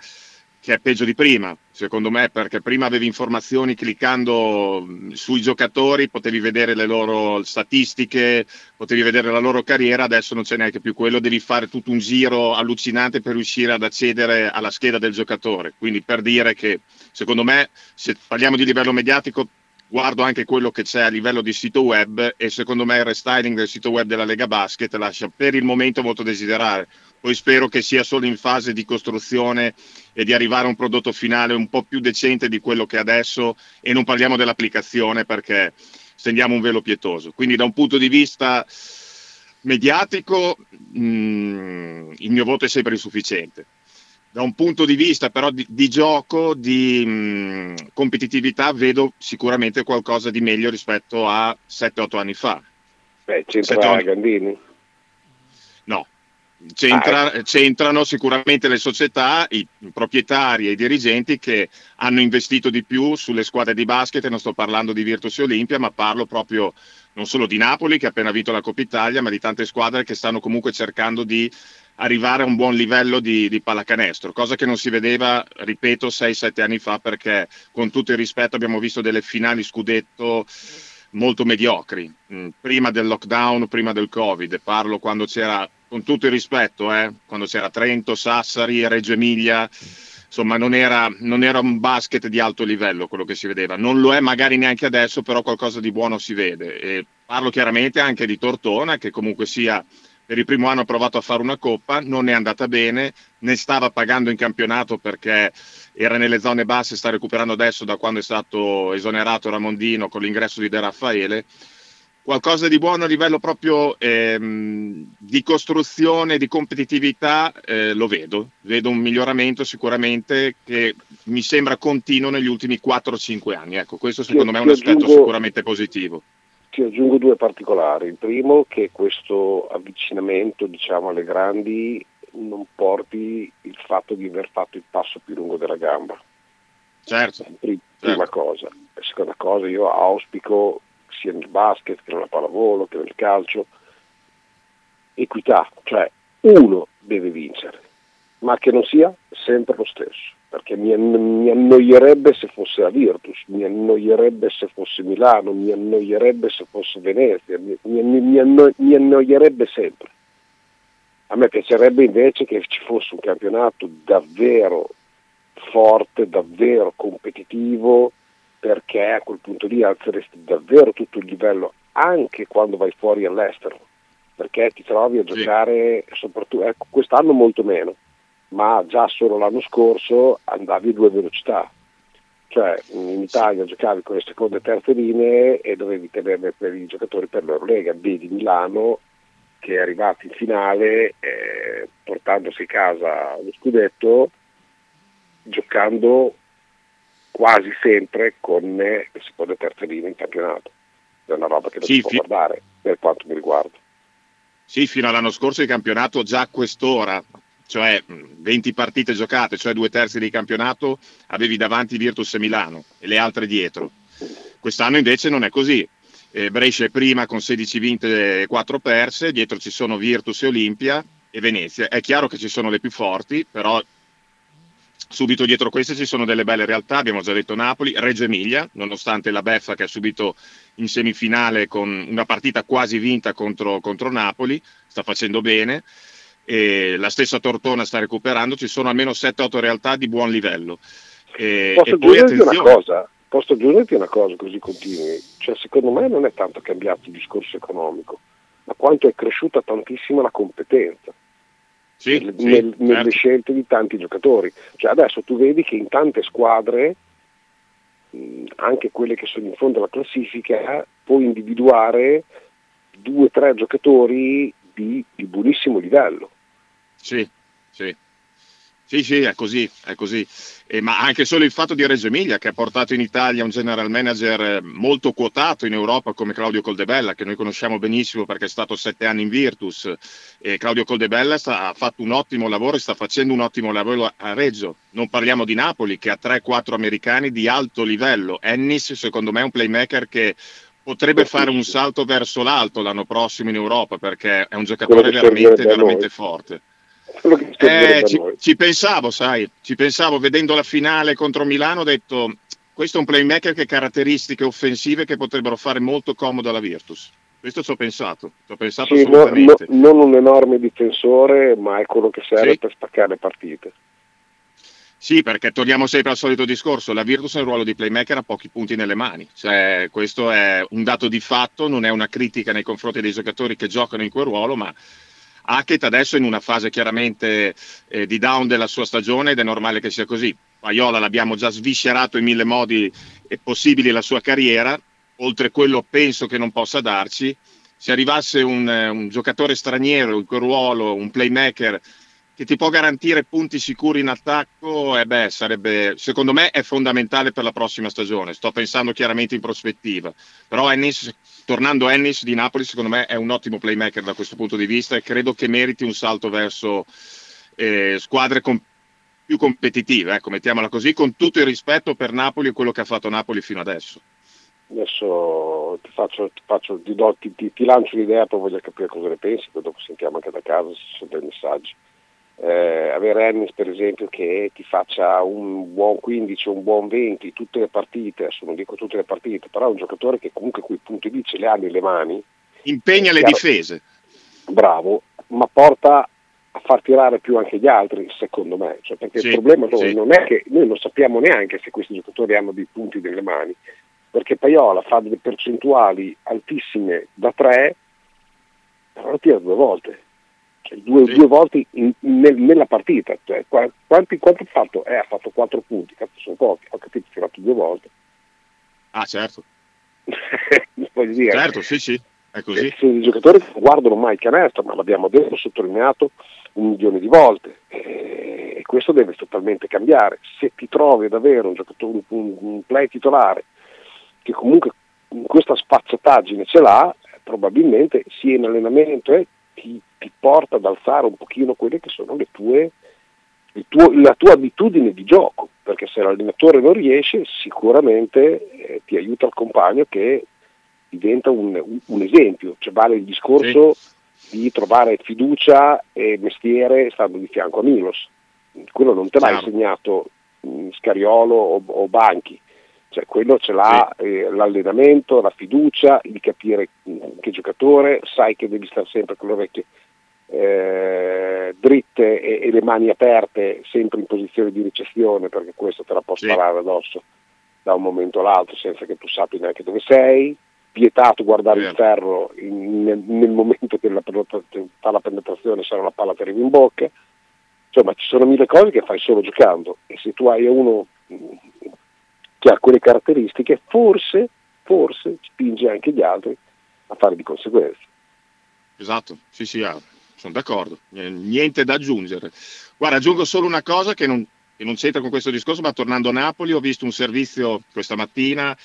che è peggio di prima, secondo me, perché prima avevi informazioni cliccando mh, sui giocatori, potevi vedere le loro statistiche, potevi vedere la loro carriera, adesso non c'è neanche più quello, devi fare tutto un giro allucinante per riuscire ad accedere alla scheda del giocatore. Quindi per dire che secondo me, se parliamo di livello mediatico, guardo anche quello che c'è a livello di sito web e secondo me il restyling del sito web della Lega Basket lascia per il momento molto desiderare. Poi spero che sia solo in fase di costruzione e di arrivare a un prodotto finale un po' più decente di quello che è adesso e non parliamo dell'applicazione perché stendiamo un velo pietoso. Quindi da un punto di vista mediatico mh, il mio voto è sempre insufficiente. da un punto di vista però di, di gioco, di mh, competitività, vedo sicuramente qualcosa di meglio rispetto a 7-8 anni fa. Beh, c'entra. Gandini? C'entra, ah, ecco. c'entrano sicuramente le società, i proprietari e i dirigenti che hanno investito di più sulle squadre di basket, non sto parlando di Virtus e Olimpia, ma parlo proprio non solo di Napoli che ha appena vinto la Coppa Italia, ma di tante squadre che stanno comunque cercando di arrivare a un buon livello di, di pallacanestro, cosa che non si vedeva, ripeto, 6-7 anni fa perché con tutto il rispetto abbiamo visto delle finali scudetto molto mediocri, mm, prima del lockdown, prima del Covid, parlo quando c'era, con tutto il rispetto, eh, quando c'era Trento, Sassari, Reggio Emilia, insomma non era, non era, un basket di alto livello quello che si vedeva, non lo è magari neanche adesso, però qualcosa di buono si vede. E parlo chiaramente anche di Tortona, che comunque sia per il primo anno ha provato a fare una coppa, non è andata bene, ne stava pagando in campionato perché era nelle zone basse, sta recuperando adesso da quando è stato esonerato Ramondino con l'ingresso di De Raffaele. Qualcosa di buono a livello proprio ehm, di costruzione, di competitività, eh, lo vedo. Vedo un miglioramento sicuramente che mi sembra continuo negli ultimi 4-5 anni. Ecco, questo secondo me è un aspetto sicuramente positivo ti aggiungo due particolari. Il primo che questo avvicinamento diciamo, alle grandi non porti il fatto di aver fatto il passo più lungo della gamba. Certo. Prima, certo. cosa. La seconda cosa, io auspico sia nel basket che nella pallavolo che nel calcio equità, cioè uno deve vincere, ma che non sia sempre lo stesso perché mi, mi, annoierebbe se fosse la Virtus, mi annoierebbe se fosse Milano, mi annoierebbe se fosse Venezia, mi, mi, anno, mi annoierebbe sempre. A me piacerebbe invece che ci fosse un campionato davvero forte, davvero competitivo, perché a quel punto lì alzeresti davvero tutto il livello, anche quando vai fuori all'estero, perché ti trovi a giocare, soprattutto ecco, quest'anno molto meno, ma già solo l'anno scorso andavi a due velocità, cioè in Italia giocavi con le seconde e terze linee e dovevi tenere per i giocatori per l'Eurolega, vedi Milano che è arrivato in finale eh, portandosi a casa lo scudetto giocando quasi sempre con le seconde e terze linee in campionato. È una roba che non sì, si può fi- guardare per quanto mi riguarda. Sì, fino all'anno scorso il campionato già a quest'ora cioè 20 partite giocate, cioè due terzi di campionato, avevi davanti Virtus e Milano e le altre dietro. Quest'anno invece non è così. Eh, Brescia è prima con 16 vinte e 4 perse, dietro ci sono Virtus e Olimpia e Venezia. È chiaro che ci sono le più forti, però subito dietro queste ci sono delle belle realtà, abbiamo già detto Napoli, Reggio Emilia, nonostante la beffa che ha subito in semifinale con una partita quasi vinta contro, contro Napoli, sta facendo bene e la stessa Tortona sta recuperando, ci sono almeno 7-8 realtà di buon livello. E, posso, e poi, attenzione... una cosa, posso aggiungerti una cosa così continui? Cioè, secondo me non è tanto cambiato il discorso economico, ma quanto è cresciuta tantissimo la competenza. Sì, nel, sì, nel, nelle certo. scelte di tanti giocatori. Cioè adesso tu vedi che in tante squadre, anche quelle che sono in fondo alla classifica, puoi individuare due o tre giocatori di, di buonissimo livello. Sì, sì. Sì, sì, è così, è così. Eh, ma anche solo il fatto di Reggio Emilia, che ha portato in Italia un general manager eh, molto quotato in Europa come Claudio Coldebella, che noi conosciamo benissimo perché è stato sette anni in Virtus. E Claudio Coldebella sta, ha fatto un ottimo lavoro e sta facendo un ottimo lavoro a Reggio. Non parliamo di Napoli, che ha 3-4 americani di alto livello. Ennis, secondo me, è un playmaker che potrebbe fare un salto verso l'alto l'anno prossimo in Europa perché è un giocatore veramente, veramente forte. Eh, ci, ci, pensavo, sai, ci pensavo vedendo la finale contro Milano, ho detto questo è un playmaker che ha caratteristiche offensive che potrebbero fare molto comodo alla Virtus. Questo ci ho pensato, ci ho pensato sì. No, no, non un enorme difensore, ma è quello che serve sì. per staccare partite. Sì, perché torniamo sempre al solito discorso, la Virtus nel ruolo di playmaker ha pochi punti nelle mani, cioè, questo è un dato di fatto, non è una critica nei confronti dei giocatori che giocano in quel ruolo, ma Hackett adesso è in una fase chiaramente eh, di down della sua stagione ed è normale che sia così. Paiola l'abbiamo già sviscerato in mille modi possibili la sua carriera, oltre quello penso che non possa darci. Se arrivasse un, un giocatore straniero in quel ruolo, un playmaker che ti può garantire punti sicuri in attacco, eh beh, sarebbe, secondo me è fondamentale per la prossima stagione. Sto pensando chiaramente in prospettiva, però Ennis, tornando a Ennis di Napoli, secondo me è un ottimo playmaker da questo punto di vista e credo che meriti un salto verso eh, squadre con, più competitive, ecco, mettiamola così, con tutto il rispetto per Napoli e quello che ha fatto Napoli fino adesso. Adesso ti, faccio, ti, faccio, ti, do, ti, lancio l'idea, poi voglio capire cosa ne pensi, poi dopo sentiamo anche da casa se sono dei messaggi eh, avere Ennis per esempio che ti faccia un buon 15 o un buon 20 tutte le partite, adesso non dico tutte le partite, però è un giocatore che comunque quei punti lì ce li ha nelle mani. Impegna le chiaro, difese. Bravo, ma porta a far tirare più anche gli altri, secondo me. Cioè, perché sì, il problema sì. non è che noi non sappiamo neanche se questi giocatori hanno dei punti nelle mani, perché Paiola fa delle percentuali altissime da tre, però tira due volte cioè, due, sì. due, volte in, nel, nella partita. Cioè, quanti, quanto ha fatto? Eh, ha fatto quattro punti, cazzo sono pochi, ho capito, ha fatto due volte. Ah, certo. dire, certo, sì, sì, è così. Sono i giocatori non guardano mai il canestro, ma l'abbiamo detto, sottolineato un milione di volte. E questo deve totalmente cambiare. Se ti trovi ad avere un giocatore, un, play titolare che comunque questa sfacciataggine ce l'ha, probabilmente sia in allenamento e ti, ti, porta ad alzare un pochino quelle che sono le tue, tuo, la tua abitudine di gioco, perché se l'allenatore non riesce sicuramente eh, ti aiuta il compagno che diventa un, un, un esempio, cioè vale il discorso sì. di trovare fiducia e mestiere stando di fianco a Milos, quello non te l'ha insegnato mh, Scariolo o, o Banchi, cioè, quello ce l'ha sì. eh, l'allenamento, la fiducia, il capire che giocatore, sai che devi stare sempre con le orecchie eh, dritte e, e, le mani aperte, sempre in posizione di ricezione, perché questo te la può sì. sparare addosso da un momento all'altro senza che tu sappia neanche dove sei. Vietato guardare sì. il ferro in, nel, nel, momento che la, fa la penetrazione, no la palla ti arriva in bocca. Insomma, ci sono mille cose che fai solo giocando e se tu hai uno che ha quelle caratteristiche, forse, forse spinge anche gli altri a fare di conseguenza. Esatto, sì, sì, ah, sono d'accordo, niente da aggiungere. Guarda, aggiungo solo una cosa che non, che non c'entra con questo discorso, ma tornando a Napoli ho visto un servizio questa mattina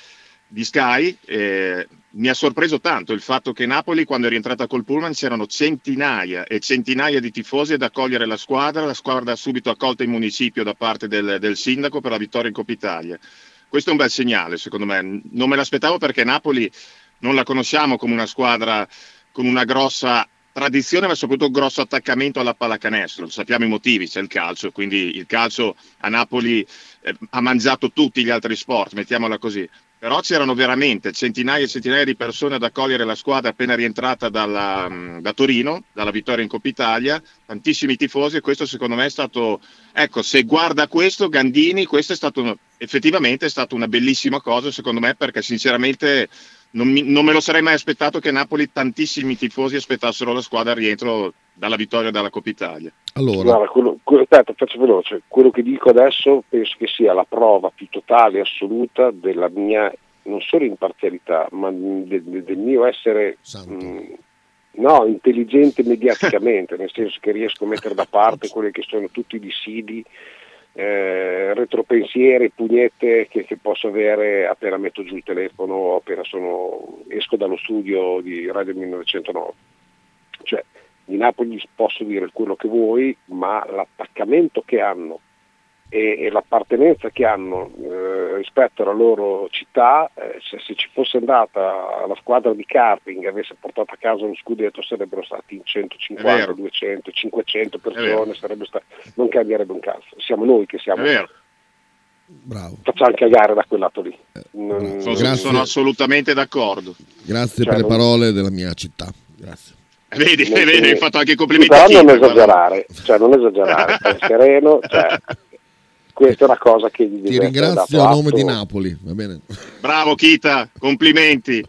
di Sky, eh, mi ha sorpreso tanto il fatto che Napoli quando è rientrata col Pullman c'erano centinaia e centinaia di tifosi ad accogliere la squadra, la squadra ha subito accolta in municipio da parte del, del sindaco per la vittoria in Coppa Italia questo è un bel segnale, secondo me. Non me l'aspettavo perché Napoli non la conosciamo come una squadra con una grossa tradizione, ma soprattutto un grosso attaccamento alla pallacanestro. Sappiamo i motivi, c'è il calcio, quindi il calcio a Napoli eh, ha mangiato tutti gli altri sport, mettiamola così però c'erano veramente centinaia e centinaia di persone ad accogliere la squadra appena rientrata dalla, mm, da Torino, dalla vittoria in Coppa Italia, tantissimi tifosi e questo secondo me è stato, ecco, se guarda questo Gandini, questo è stato effettivamente è stata una bellissima cosa secondo me perché sinceramente non, mi, non, me lo sarei mai aspettato che Napoli tantissimi tifosi aspettassero la squadra al rientro dalla vittoria dalla Coppa Italia. Allora. Guarda, quello, quello, aspetta, faccio veloce. Quello che dico adesso penso che sia la prova più totale e assoluta della mia, non solo imparzialità, ma de, de, del mio essere mh, mm, no, intelligente mediaticamente, nel senso che riesco a mettere da parte quelli che sono tutti i dissidi eh, retropensieri, pugnette che, che, posso avere appena metto giù il telefono o appena sono, esco dallo studio di Radio 1909. Cioè, di Napoli posso dire quello che vuoi, ma l'attaccamento che hanno e, e l'appartenenza che hanno eh, rispetto alla loro città, eh, se, se, ci fosse andata la squadra di karting e avesse portato a casa lo scudetto sarebbero stati in 150, 200, 500 persone, sta... non cambierebbe un cazzo. Siamo noi che siamo... Bravo. Facciamo cagare da quel lato lì. Eh, non... sono, sono, assolutamente d'accordo. Grazie cioè, per le parole della mia città. Grazie. Vedi, vedi, hai fatto anche complimenti. Però non esagerare, cioè non esagerare, stai sereno, cioè, questa è una cosa che gli Ti ringrazio a nome di Napoli, va bene? Bravo Kita, complimenti.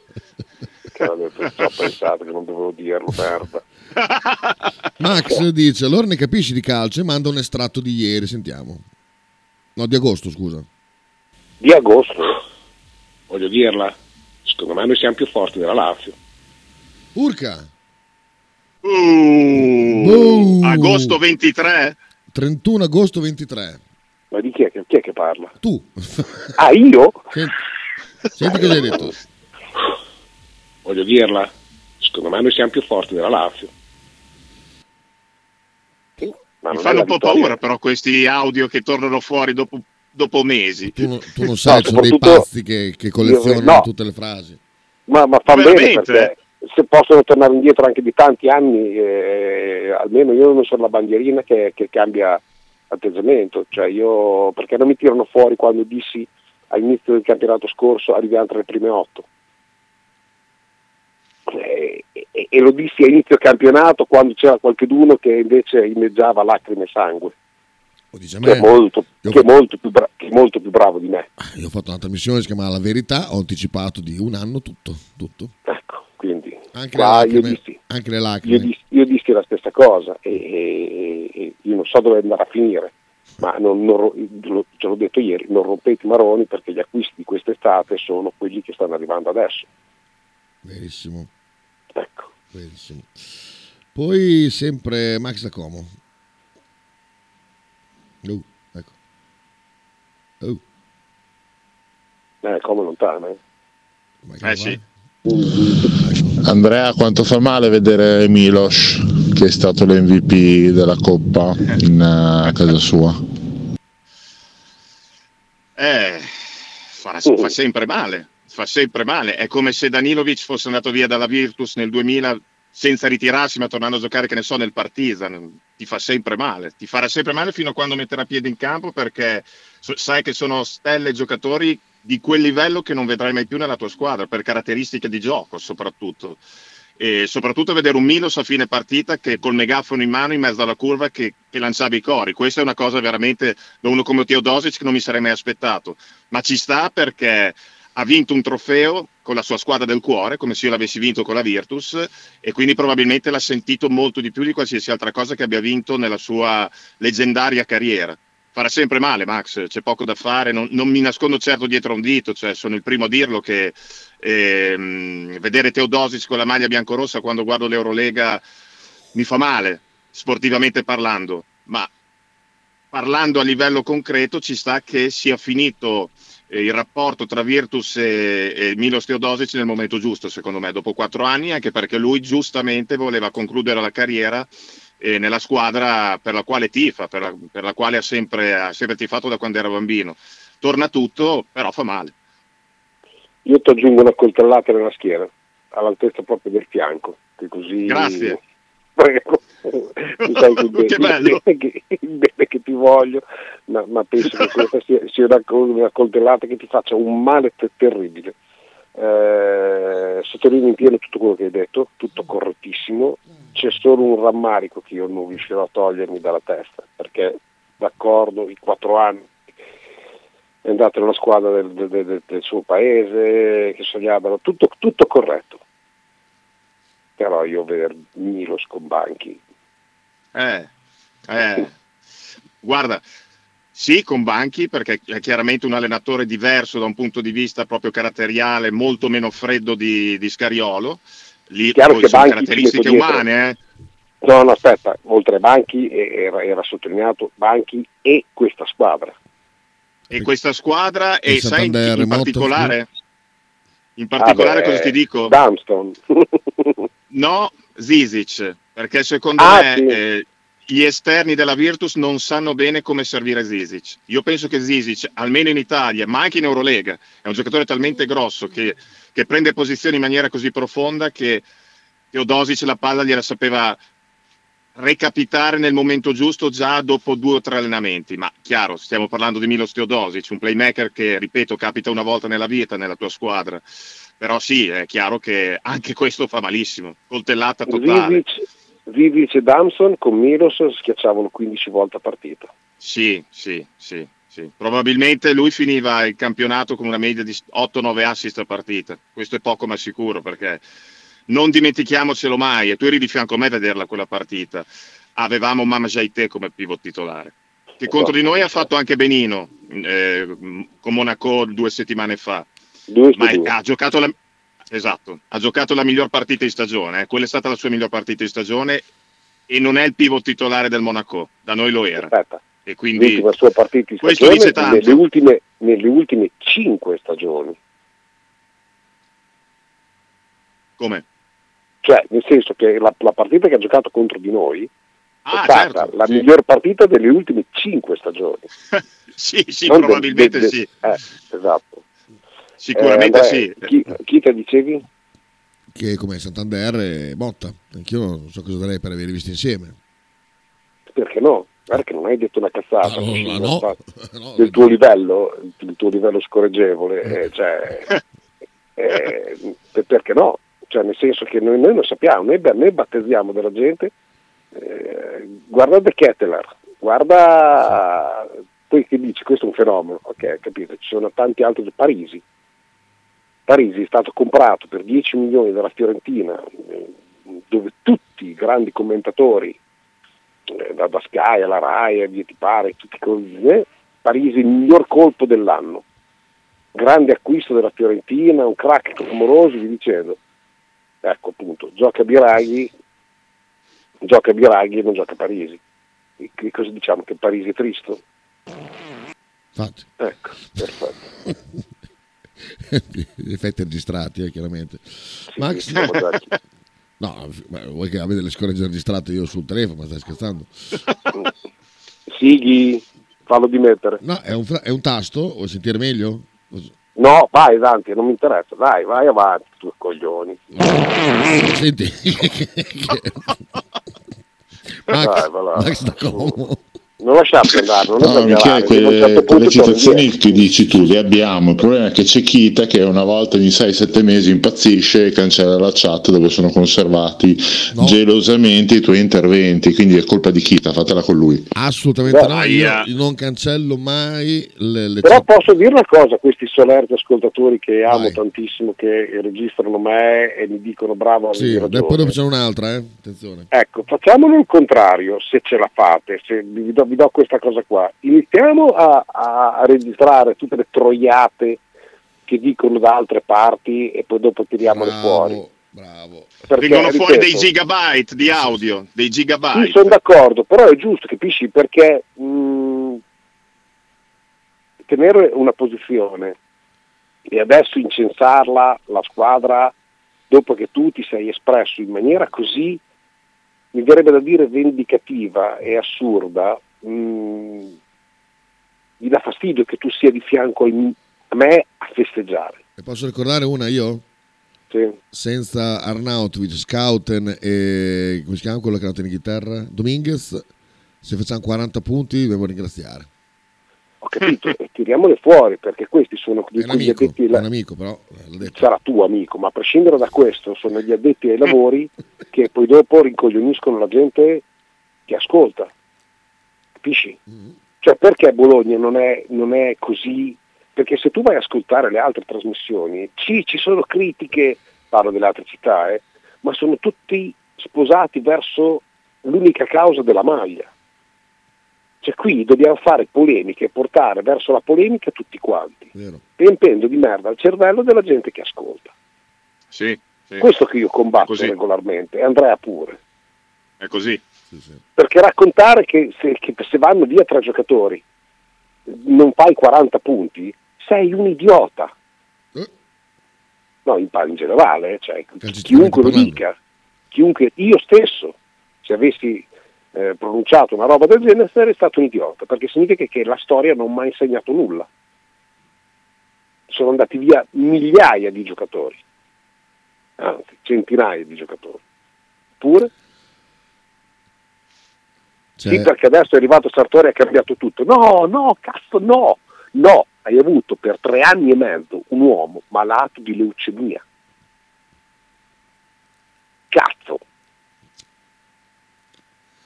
Cavolo, ho pensato che non dovevo dirlo, merda. Max dice, allora ne capisci di calcio e manda un estratto di ieri, sentiamo. No, di agosto, scusa. Di agosto? Voglio dirla. Secondo me noi siamo più forti della Lazio. Urca! Uh. Boh. Agosto 23? 31 agosto 23. Ma di chi è, che, chi è che parla? Tu. Ah, io? Senti, senti cosa hai detto. Voglio dirla. Secondo me noi siamo più forti della Lazio. Ma Mi fanno un po' vittoria. paura però questi audio che tornano fuori dopo, dopo mesi. Tu, non- tu non sai, No, sono dei pazzi che, che collezionano no. tutte le frasi. Ma, ma fa bene perché se possono tornare indietro anche di tanti anni, eh, almeno io non sono la bandierina che, che cambia atteggiamento. Cioè io, perché non mi tirano fuori quando dissi all'inizio del campionato scorso arriviamo tra le prime otto? Eh, E, e lo dissi a inizio campionato quando c'era qualcuno che invece inneggiava lacrime e sangue, che è molto, che è molto più bra- che è molto più bravo di me. io ho fatto una trasmissione che si chiama La Verità, ho anticipato di un anno tutto, tutto. Anche le qua io lacrime. dissi, Anche le io lacrime. dissi, io dissi la stessa cosa e, e- e io non so dove andare a finire, ma non- non ce l'ho detto ieri, non rompete i maroni perché gli acquisti di quest'estate sono quelli che stanno arrivando adesso. Verissimo, Ecco. verissimo. Poi sempre Max da Como. Oh, ecco. Oh, Eh, come lontano. eh. Eh sì. Ecco. Andrea, quanto fa male vedere Milos, che è stato l'MVP della Coppa in, eh, a casa sua? Eh, fa, fa sempre male, fa sempre male. È come se Danilovic fosse andato via dalla Virtus nel 2000 senza ritirarsi, ma tornando a giocare, che ne so, nel Partizan. Ti fa sempre male, ti farà sempre male fino a quando metterà piede in campo perché sai che sono stelle giocatori di quel livello che non vedrai mai più nella tua squadra, per caratteristiche di gioco soprattutto. E soprattutto vedere un Milos a fine partita che col megafono in mano in mezzo alla curva che, che lanciava i cori. Questa è una cosa veramente da uno come Teodosic che non mi sarei mai aspettato. Ma ci sta perché ha vinto un trofeo con la sua squadra del cuore, come se io l'avessi vinto con la Virtus, e quindi probabilmente l'ha sentito molto di più di qualsiasi altra cosa che abbia vinto nella sua leggendaria carriera. Farà sempre male, Max, c'è poco da fare, non, non mi nascondo certo dietro un dito, cioè sono il primo a dirlo che ehm, vedere Teodosic con la maglia biancorossa quando guardo l'Eurolega mi fa male, sportivamente parlando, ma parlando a livello concreto ci sta che sia finito eh, il rapporto tra Virtus e, e Milos Teodosic nel momento giusto, secondo me, dopo quattro anni, anche perché lui giustamente voleva concludere la carriera eh, nella squadra per la quale tifa, per la, per la quale ha sempre, ha sempre tifato da quando era bambino. Torna tutto, però fa male. Io ti aggiungo una coltellata nella schiena, all'altezza proprio del fianco, che così... Grazie. Sai il bene, Che bello. che, bene che ti voglio, ma, ma penso che questa sia, sia una, una coltellata che ti faccia un male te- terribile. Eh, sottolineo in pieno tutto quello che hai detto, tutto correttissimo, c'è solo un rammarico che io non riuscirò a togliermi dalla testa, perché d'accordo, i quattro anni è andato nella squadra del, del- del- del suo paese, che sognavano, tutto, tutto corretto. Però io vedere Milos con banchi, Eh, eh. Guarda, sì, con Banchi, perché è chiaramente un allenatore diverso da un punto di vista proprio caratteriale, molto meno freddo di, di Scariolo. Lì Chiaro poi che sono Banchi caratteristiche umane, eh. No, no, aspetta, oltre banchi era, era sottolineato banchi e questa squadra. E questa squadra, Il e sai in, in particolare, in particolare Ah, beh, cosa ti dico? Dunston. No, Zizic, perché secondo Ah, me sì. eh, gli esterni della Virtus non sanno bene come servire Zizic. Io penso che Zizic, almeno in Italia, ma anche in Eurolega, è un giocatore talmente grosso che, che prende posizioni in maniera così profonda che Teodosic la palla gliela sapeva recapitare nel momento giusto già dopo due o tre allenamenti. Ma chiaro, stiamo parlando di Milos Teodosic, un playmaker che, ripeto, capita una volta nella vita nella tua squadra. Però sì, è chiaro che anche questo fa malissimo. Coltellata totale. Zizic, Zizic e Damson con Milos schiacciavano 15 volte a partita. Sì, sì, sì, sì. Probabilmente lui finiva il campionato con una media di 8-9 assist a partita. Questo è poco ma sicuro perché non dimentichiamocelo mai, e tu eri di fianco a me a vederla quella partita. Avevamo Mama Jaite come pivot titolare. Che contro di noi ha fatto anche Benino eh, con Monaco due settimane fa. Due Ma due. ha giocato la, esatto, ha giocato la miglior partita in stagione. eh. Quella è stata la sua miglior partita in stagione e non è il pivot titolare del Monaco, da noi lo era. Aspetta, E quindi l'ultima sua partita in questo dice tanto. nelle ultime, nelle ultime cinque stagioni. come? Cioè, nel senso che la, la partita che ha giocato contro di noi Ah, è stata certo, la sì. miglior partita delle ultime cinque stagioni. sì, sì, Non probabilmente del- sì. eh, esatto. Sicuramente Eh, sì. Chi, chi te dicevi? Che come Santander e Motta. Anch'io non so cosa darei per averli visti insieme. Perché no? Guarda che non hai detto una cazzata Ah, no, no, no. No, del tuo livello, il tuo livello scorreggevole, eh, cioè, eh, per- perché no? Cioè, nel senso che noi, noi lo sappiamo, noi, noi battezziamo della gente, eh, guarda De Ketteler, guarda, poi che dici, questo è un fenomeno, ok, capito, ci sono tanti altri, Parisi, Parisi è stato comprato per 10 milioni dalla Fiorentina, eh, dove tutti i grandi commentatori, eh, da, Sky alla Rai, a via ti pare, tutti così, Parisi il miglior colpo dell'anno, grande acquisto della Fiorentina, un crack clamoroso, vi dicendo. Ecco appunto, gioca Biraghi, gioca Biraghi e non gioca Parisi. E che cosa diciamo? Che Parisi è tristo? Infatti, Ecco, perfetto. effetti registrati, eh, chiaramente. Sì, Max? No, vuoi che abbia delle scorregge registrate io sul telefono, ma stai scherzando? Sighi, fallo dimettere. No, è un, fra- è un tasto, vuoi sentire meglio? No, vai Dante, non mi interessa, dai, vai avanti, tu coglioni. Senti, Max, Dai, va. Max da Como. Non lasciarti andare, non No, Michele, certo quelle, quelle citazioni che dici tu le abbiamo. Il problema è che c'è Kita che una volta ogni 6-7 mesi impazzisce e cancella la chat dove sono conservati No. gelosamente i tuoi interventi. Quindi è colpa di Kita, fatela con lui. Assolutamente no, io, io non cancello mai le, le Però chat. posso dire una cosa a questi solerti ascoltatori che amo Vai. tantissimo, che registrano me e mi dicono bravo, Sì, poi dopo c'è un'altra, eh? attenzione. Ecco, facciamolo il contrario, se ce la fate, se vi do, vi do questa cosa qua. Iniziamo a, a- registrare tutte le troiate che dicono da altre parti e poi dopo tiriamole fuori. Bravo, bravo. Perché, Vengono fuori dei ripeto, gigabyte di audio, dei Sì, gigabyte. sono d'accordo, però è giusto, capisci? Perché mh, tenere una posizione e adesso incensarla, la squadra, dopo che tu ti sei espresso in maniera così, mi verrebbe da dire vendicativa e assurda, mh, mi dà fastidio che tu sia di fianco ai- a me a festeggiare. E posso ricordare una io? Sì. Senza Arnautovic, Scouten e come si chiama quello che andato in Inghilterra? Dominguez, se facciamo 40 punti dobbiamo ringraziare. Ho capito, e tiriamole fuori perché questi sono quegli amico, addetti è alla- un amico però, sarà tuo amico, ma a prescindere da questo sono gli addetti ai lavori che poi dopo rincoglioniscono la gente che ascolta. Capisci? Cioè perché Bologna non è, non è così? Perché se tu vai a ascoltare le altre trasmissioni, sì, ci sono critiche, parlo delle altre città, eh, ma sono tutti sposati verso l'unica causa della maglia. Cioè qui dobbiamo fare polemiche e portare verso la polemica tutti quanti Vero. riempendo di merda il cervello della gente che ascolta. Sì, sì, Questo che io combatto regolarmente, e Andrea pure. è così. Sì, sì. Perché raccontare che se, che se vanno via tre giocatori non fai 40 punti, sei un idiota. Eh. No, in, in generale, cioè, Calcisticamente chiunque lo parlando. dica, chiunque, io stesso, se avessi eh, pronunciato una roba del genere, sarei stato un idiota, perché significa che la storia non mi ha insegnato nulla. Sono andati via migliaia di giocatori, anzi centinaia di giocatori. Pure Cioè, sì, perché adesso è arrivato Sartori e ha cambiato tutto. No, no, cazzo, no, no, hai avuto per tre anni e mezzo un uomo malato di leucemia. Cazzo.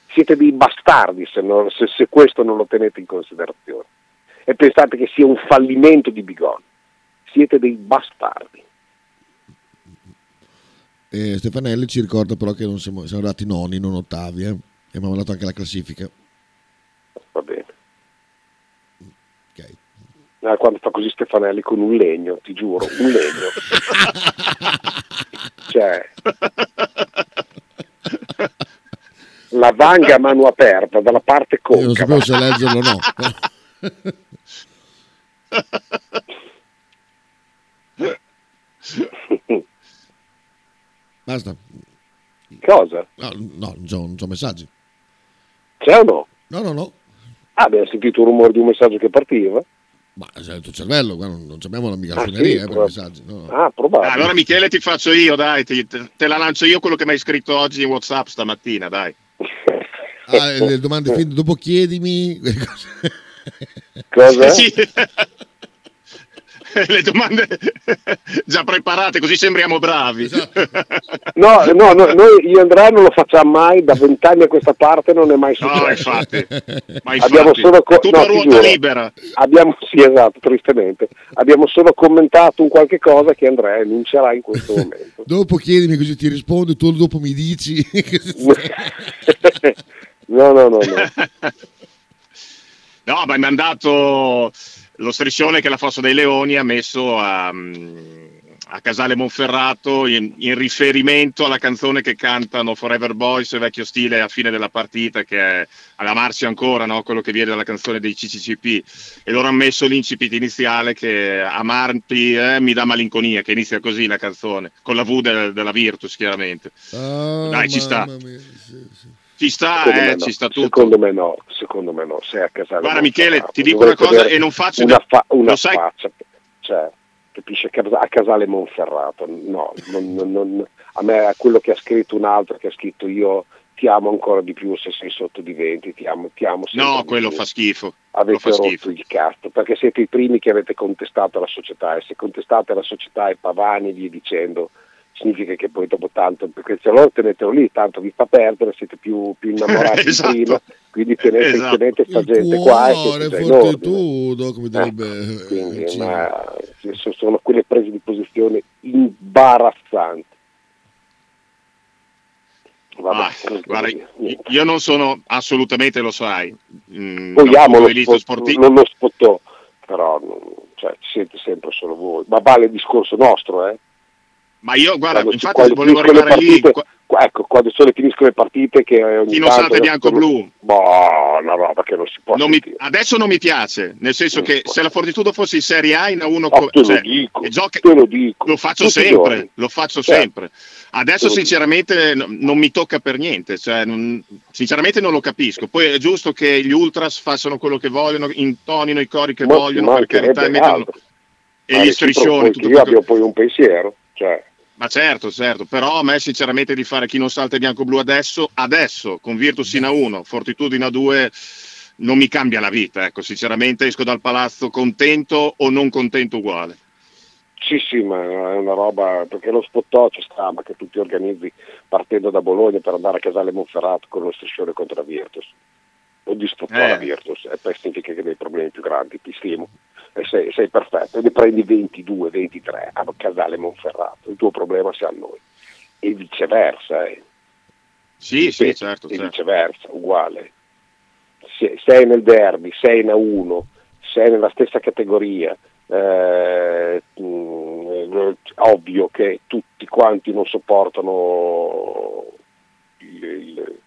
Siete dei bastardi se, non- se- se questo non lo tenete in considerazione. E pensate che sia un fallimento di Bigon. Siete dei bastardi. e Stefanelli ci ricorda però che non siamo, siamo arrivati noni, non ottavi, eh? E abbiamo dato anche la classifica. Va bene. Ok. Ah, quando fa così Stefanelli con un legno, ti giuro, un legno. cioè, la vanga a mano aperta dalla parte Io non sapevo se leggerlo o no. Basta. Cosa? No, no, non c'ho messaggi. C'è o no? No, no, no. Ah, abbiamo sentito il rumore di un messaggio che partiva. Ma è il tuo cervello, qua non, non abbiamo la mica Ah, suoneria sì, eh, per messaggi. no, no. Ah, probabile. Allora Michele ti faccio io, dai, ti- te, te la lancio io quello che mi hai scritto oggi in Whatsapp stamattina, dai. Ah, le domande fin dopo chiedimi. Cosa? Sì. Le domande già preparate, così sembriamo bravi. Esatto. No, no, no, noi io e Andrea non lo facciamo mai, da vent'anni a questa parte non è mai No, successo. infatti. Ma Abbiamo infatti, solo co- no, ruota giuro. libera. Abbiamo, sì, esatto, tristemente. Abbiamo solo commentato un qualche cosa che Andrea enuncia in questo momento. dopo chiedimi così ti rispondo, tu dopo mi dici. No, no, no, no. No, ma mi ha mandato lo striscione che la Fossa dei Leoni ha messo a, mm, a Casale Monferrato in, in riferimento alla canzone che cantano Forever Boys, vecchio stile a fine della partita, che è alla marcia ancora, no? quello che viene dalla canzone dei CCCP. E loro hanno messo l'incipit iniziale che amarti eh, mi dà malinconia, che inizia così la canzone, con la V del- della Virtus chiaramente. Ah, Dai, ci sta. mia. Ci sta, Secondo me eh, no. ci sta tutto. Secondo me no, secondo me no. Sei a casale Guarda, Michele, ti dico una cosa e non faccio una, fa- una lo sai- faccia, cioè, capisce che a casale Monferrato, no, non- non- non- a me a quello che ha scritto un altro che ha scritto io ti amo ancora di più se sei sotto di 20, ti amo, ti amo No, quello fa schifo. Avete fa rotto schifo. il cazzo perché siete i primi che avete contestato la società e se contestate la società e Pavani via dicendo significa che poi dopo tanto perché se allora tenetelo lì tanto vi fa perdere siete più, più innamorati di Esatto. prima quindi tenete, Esatto. tenete sta Il gente qua cuore fortitudo, come direbbe Ecco, eh, quindi, cinema. ma, sono quelle prese di posizione imbarazzanti Vabbè, Ah, guarda, io non sono assolutamente, lo sai, mm, Poi da un amo punto lo di spot- sportivo. non lo spottò, però non- cioè, ci siete sempre solo voi. Ma vale il discorso nostro, eh? Ma io, guarda, Quando- infatti quando volevo arrivare lì. partite- qua- qua- ecco, quando sono finiscono le partite che ogni tanto salta è bianco-blu. Boh, una roba che non si può non mi- adesso non mi piace, nel senso Non che si può. se la Fortitudo fosse in Serie A in A1 Oh, co- te cioè, lo dico, gioca- lo dico. lo faccio Tutti sempre, lo faccio Certo. sempre. Adesso sinceramente no- non mi tocca per niente, cioè, non- sinceramente non lo capisco. Poi è giusto che gli ultras facciano quello che vogliono, intonino i cori che Ma- vogliono, per carità, e, e gli striscioni. tutto che io abbia che- poi un pensiero, cioè, Ma certo, certo, però a me sinceramente di fare chi non salta bianco-blu adesso, adesso, con Virtus in A1, Fortitudo in A2, non mi cambia la vita, ecco, sinceramente esco dal palazzo contento o non contento uguale. Sì, sì, ma è una roba, perché lo spottò ci sta, ma che tu ti organizzi partendo da Bologna per andare a Casale Monferrato con lo striscione contro la Virtus. O di spottò Eh. la Virtus, e poi significa che dei problemi più grandi, ti stimo. E sei, sei perfetto, e ne prendi 22, 23 a Casale Monferrato, il tuo problema siamo noi. E viceversa, eh. Sì, sì, Ripeto, certo, e certo. viceversa, uguale. Se- sei nel derby, sei in A1, sei nella stessa categoria, eh, mm, ovvio che tutti quanti non sopportano il, il-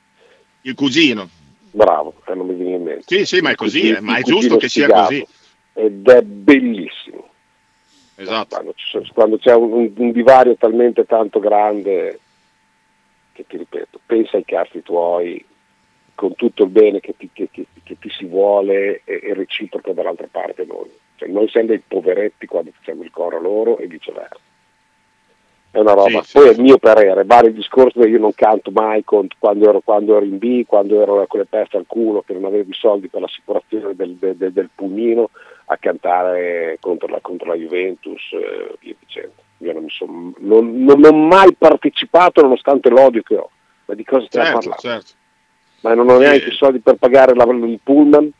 Il cugino. bravo, eh, non mi viene in mente. Sì, sì, ma è Il così, eh, ma il è giusto che sia così. Ed è bellissimo. Esatto. Quando, quando c'è un, un- divario talmente tanto grande che ti ripeto, pensa ai cazzi tuoi con tutto il bene che ti, che- che- che ti si vuole e, e reciproco dall'altra parte noi. Cioè, noi siamo dei poveretti quando facciamo il coro a loro e viceversa. È una roba. Sì, sì, Poi è sì. il mio parere, vale il discorso che io non canto mai con- quando, ero, quando ero in B, quando ero con le peste al culo, che non avevo i soldi per l'assicurazione del, del, del, del pulmino, a cantare contro la, contro la Juventus e via dicendo. Io non, mi son- non- non ho mai partecipato nonostante l'odio che ho. Ma di cosa stiamo Certo, parlando? certo. Ma non ho neanche i soldi per pagare la- il pullman,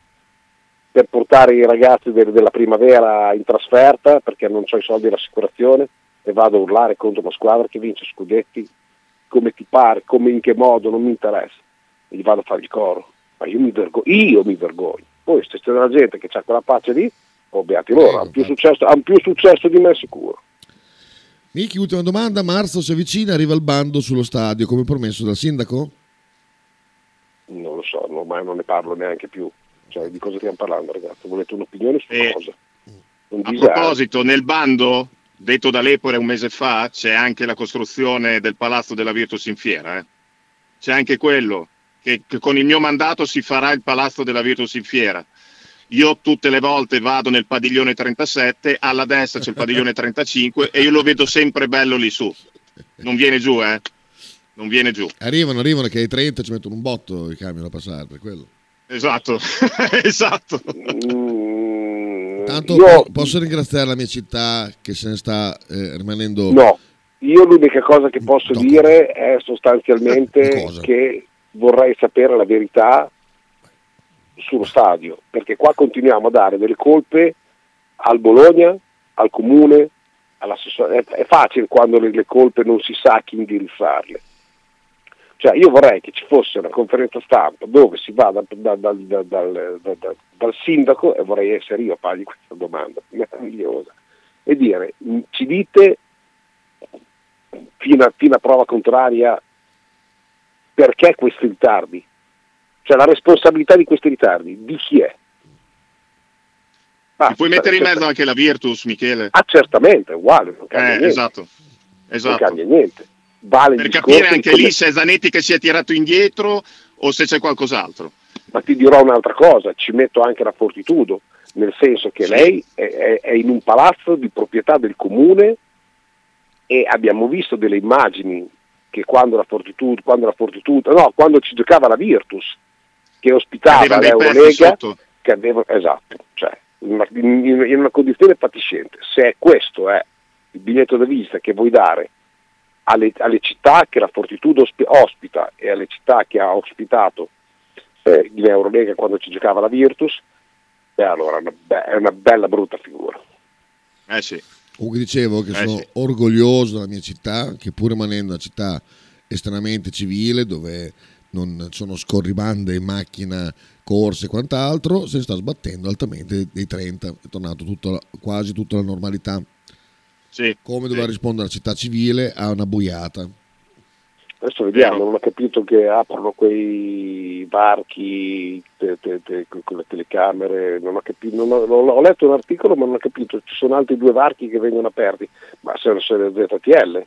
per portare i ragazzi del- della primavera in trasferta perché non ho i soldi dell'assicurazione e vado a urlare contro una squadra che vince scudetti come ti pare, come in che modo, non mi interessa. E gli vado a fare il coro. Ma io mi vergogno, io mi vergogno. Poi se c'è della gente che ha quella pace lì, oh beati loro, hanno più, successo, hanno più successo di me sicuro. Miki, ultima domanda. Marzo si avvicina, arriva il bando sullo stadio come promesso dal sindaco? non lo so, ormai non ne parlo neanche più. Cioè, di cosa stiamo parlando, ragazzi? Volete un'opinione su Eh, cosa? Un A disastro. proposito, nel bando detto da Lepore un mese fa c'è anche la costruzione del palazzo della Virtus in Fiera. eh. C'è anche quello, che, che con il mio mandato si farà il palazzo della Virtus in Fiera. Io tutte le volte vado nel padiglione 37, alla destra c'è il padiglione 35 e io lo vedo sempre bello lì su. Non viene giù, eh? Non viene giù. Arrivano, arrivano che ai 30 ci mettono un botto i camion a passare per quello. Esatto, esatto. Mm, Tanto io, po- posso ringraziare la mia città che se ne sta eh, rimanendo no, io l'unica cosa che posso No, dire è sostanzialmente che vorrei sapere la verità sullo stadio, perché qua continuiamo a dare delle colpe al Bologna, al comune. È, facile quando le, le colpe non si sa chi indirizzarle. Cioè io vorrei che ci fosse una conferenza stampa dove si va da- da- da- da- dal, da- da- dal sindaco, e vorrei essere io a fargli questa domanda meravigliosa, e dire "Mm, ci dite fino a, fino a prova contraria perché questi ritardi? Cioè la responsabilità di questi ritardi, di chi è? Ti puoi mettere in mezzo anche la Virtus, Michele? Ah certamente, è uguale, non cambia Eh, niente. esatto, Non esatto. cambia niente. Vale Per capire anche come- lì se è Zanetti che si è tirato indietro o se c'è qualcos'altro. Ma ti dirò un'altra cosa, ci metto anche la fortitudo, nel senso che Sì. lei è, è- è in un palazzo di proprietà del comune e abbiamo visto delle immagini che quando la fortitudo, quando la fortitudo, no, quando ci giocava la Virtus, che ospitava l'Eurolega, che aveva, esatto, cioè in una, in- in una condizione fatiscente. Se questo è il biglietto da visita che vuoi dare alle, alle città che la Fortitudo ospi- ospita e alle città che ha ospitato eh, in Eurolega quando ci giocava la Virtus, beh, allora è una, be- è una bella brutta figura. Eh sì. Comunque dicevo che Eh, sono sì. orgoglioso della mia città, che pur rimanendo una città estremamente civile, dove non sono scorribande in macchina, corse e quant'altro, se ne sta sbattendo altamente dei 30, è tornato tutto la- quasi tutta la normalità. Sì, Come sì. doveva rispondere la città civile a una boiata. Adesso vediamo, non ho capito che aprono quei varchi te- te- te- con le telecamere, non ho, capito, non ho, non ho- ho letto un articolo ma non ho capito, ci sono altri due varchi che vengono aperti, ma sono sono le ZTL.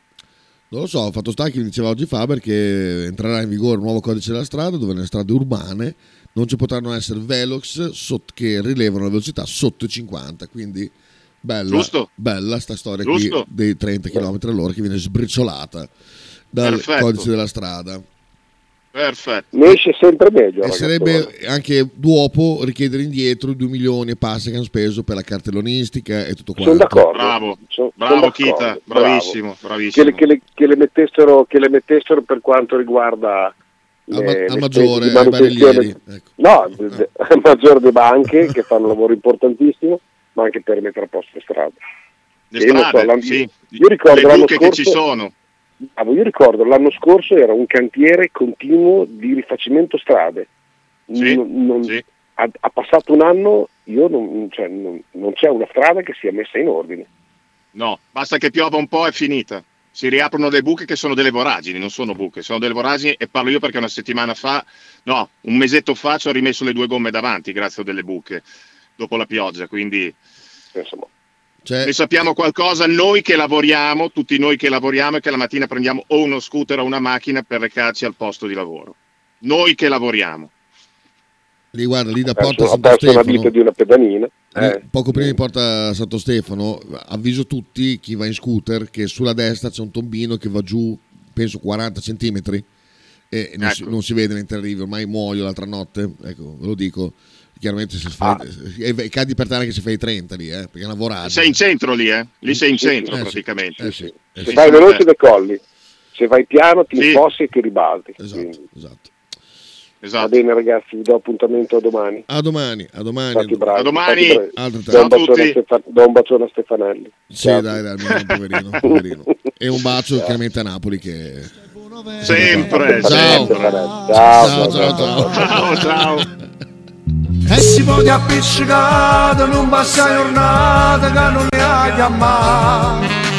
Non lo so, fatto sta che mi diceva oggi Faber che entrerà in vigore un nuovo codice della strada dove nelle strade urbane non ci potranno essere velox sott- che rilevano la velocità sotto i 50, quindi bella, Giusto. bella sta storia Giusto. qui dei 30 km all'ora che viene sbriciolata dal Perfetto. codice della strada. Perfetto. Ne esce sempre meglio. E sarebbe anche dopo richiedere indietro i 2 milioni e passa che hanno speso per la cartellonistica e tutto Sono quanto. d'accordo. Bravo, Sono- sono bravo d'accordo, Kita, bravo. bravissimo, Che bravissimo. le, che le- che le mettessero, che le mettessero per quanto riguarda le- al maggiore, ai barellieri. Ecco. No, de- al maggiore delle banche che fanno un lavoro importantissimo, ma anche per mettere a posto le strade. Le so, strade, l'anno- sì. io ricordo le buche che ci scorso- sono. Bravo, io ricordo l'anno scorso era un cantiere continuo di rifacimento strade. Sì, Non- non- sì. ha, ha passato un anno, io non, cioè, non- c'è una strada che sia messa in ordine. No, basta che piova un po' è finita. Si riaprono le buche che sono delle voragini, non sono buche, sono delle voragini e parlo io perché una settimana fa, no, un mesetto fa ci ho rimesso le due gomme davanti grazie a delle buche dopo la pioggia, quindi Insomma, Cioè, ne sappiamo qualcosa noi che lavoriamo, tutti noi che lavoriamo e che la mattina prendiamo o uno scooter o una macchina per recarci al posto di lavoro. Noi che lavoriamo. lì guarda, lì da Porta Santo Stefano. vita di una pedalina. Lì, eh. Poco prima di Porta Santo Stefano avviso tutti chi va in scooter che sulla destra c'è un tombino che va giù penso 40 centimetri e non, si, Ecco. non si vede mentre arrivi ormai muoio l'altra notte ecco ve lo dico chiaramente se fai, Ah. e- e cadi per terra che si fai i 30 lì eh, perché voragine Sei in centro lì, eh? Lì sei in centro Eh sì, praticamente. eh sì, eh Se sì. vai sono veloce te. decolli, se vai piano ti Sì. infossi e ti ribalti. esatto, Quindi, esatto. Va Esatto. bene ragazzi, vi do appuntamento a domani. a domani a domani Fate bravi, A domani. fate bravi. Altre Do un, Ciao a bacione a tutti. Stefa- do un bacione a Stefanelli. sì Ciao. dai dai almeno, poverino, poverino. e un bacio chiaramente a Napoli che Sempre, Ciao. sempre. Ciao, ciao ciao ciao Ciao, ciao. E si può di appiccicare, non passa giornata che non ne ha chiamato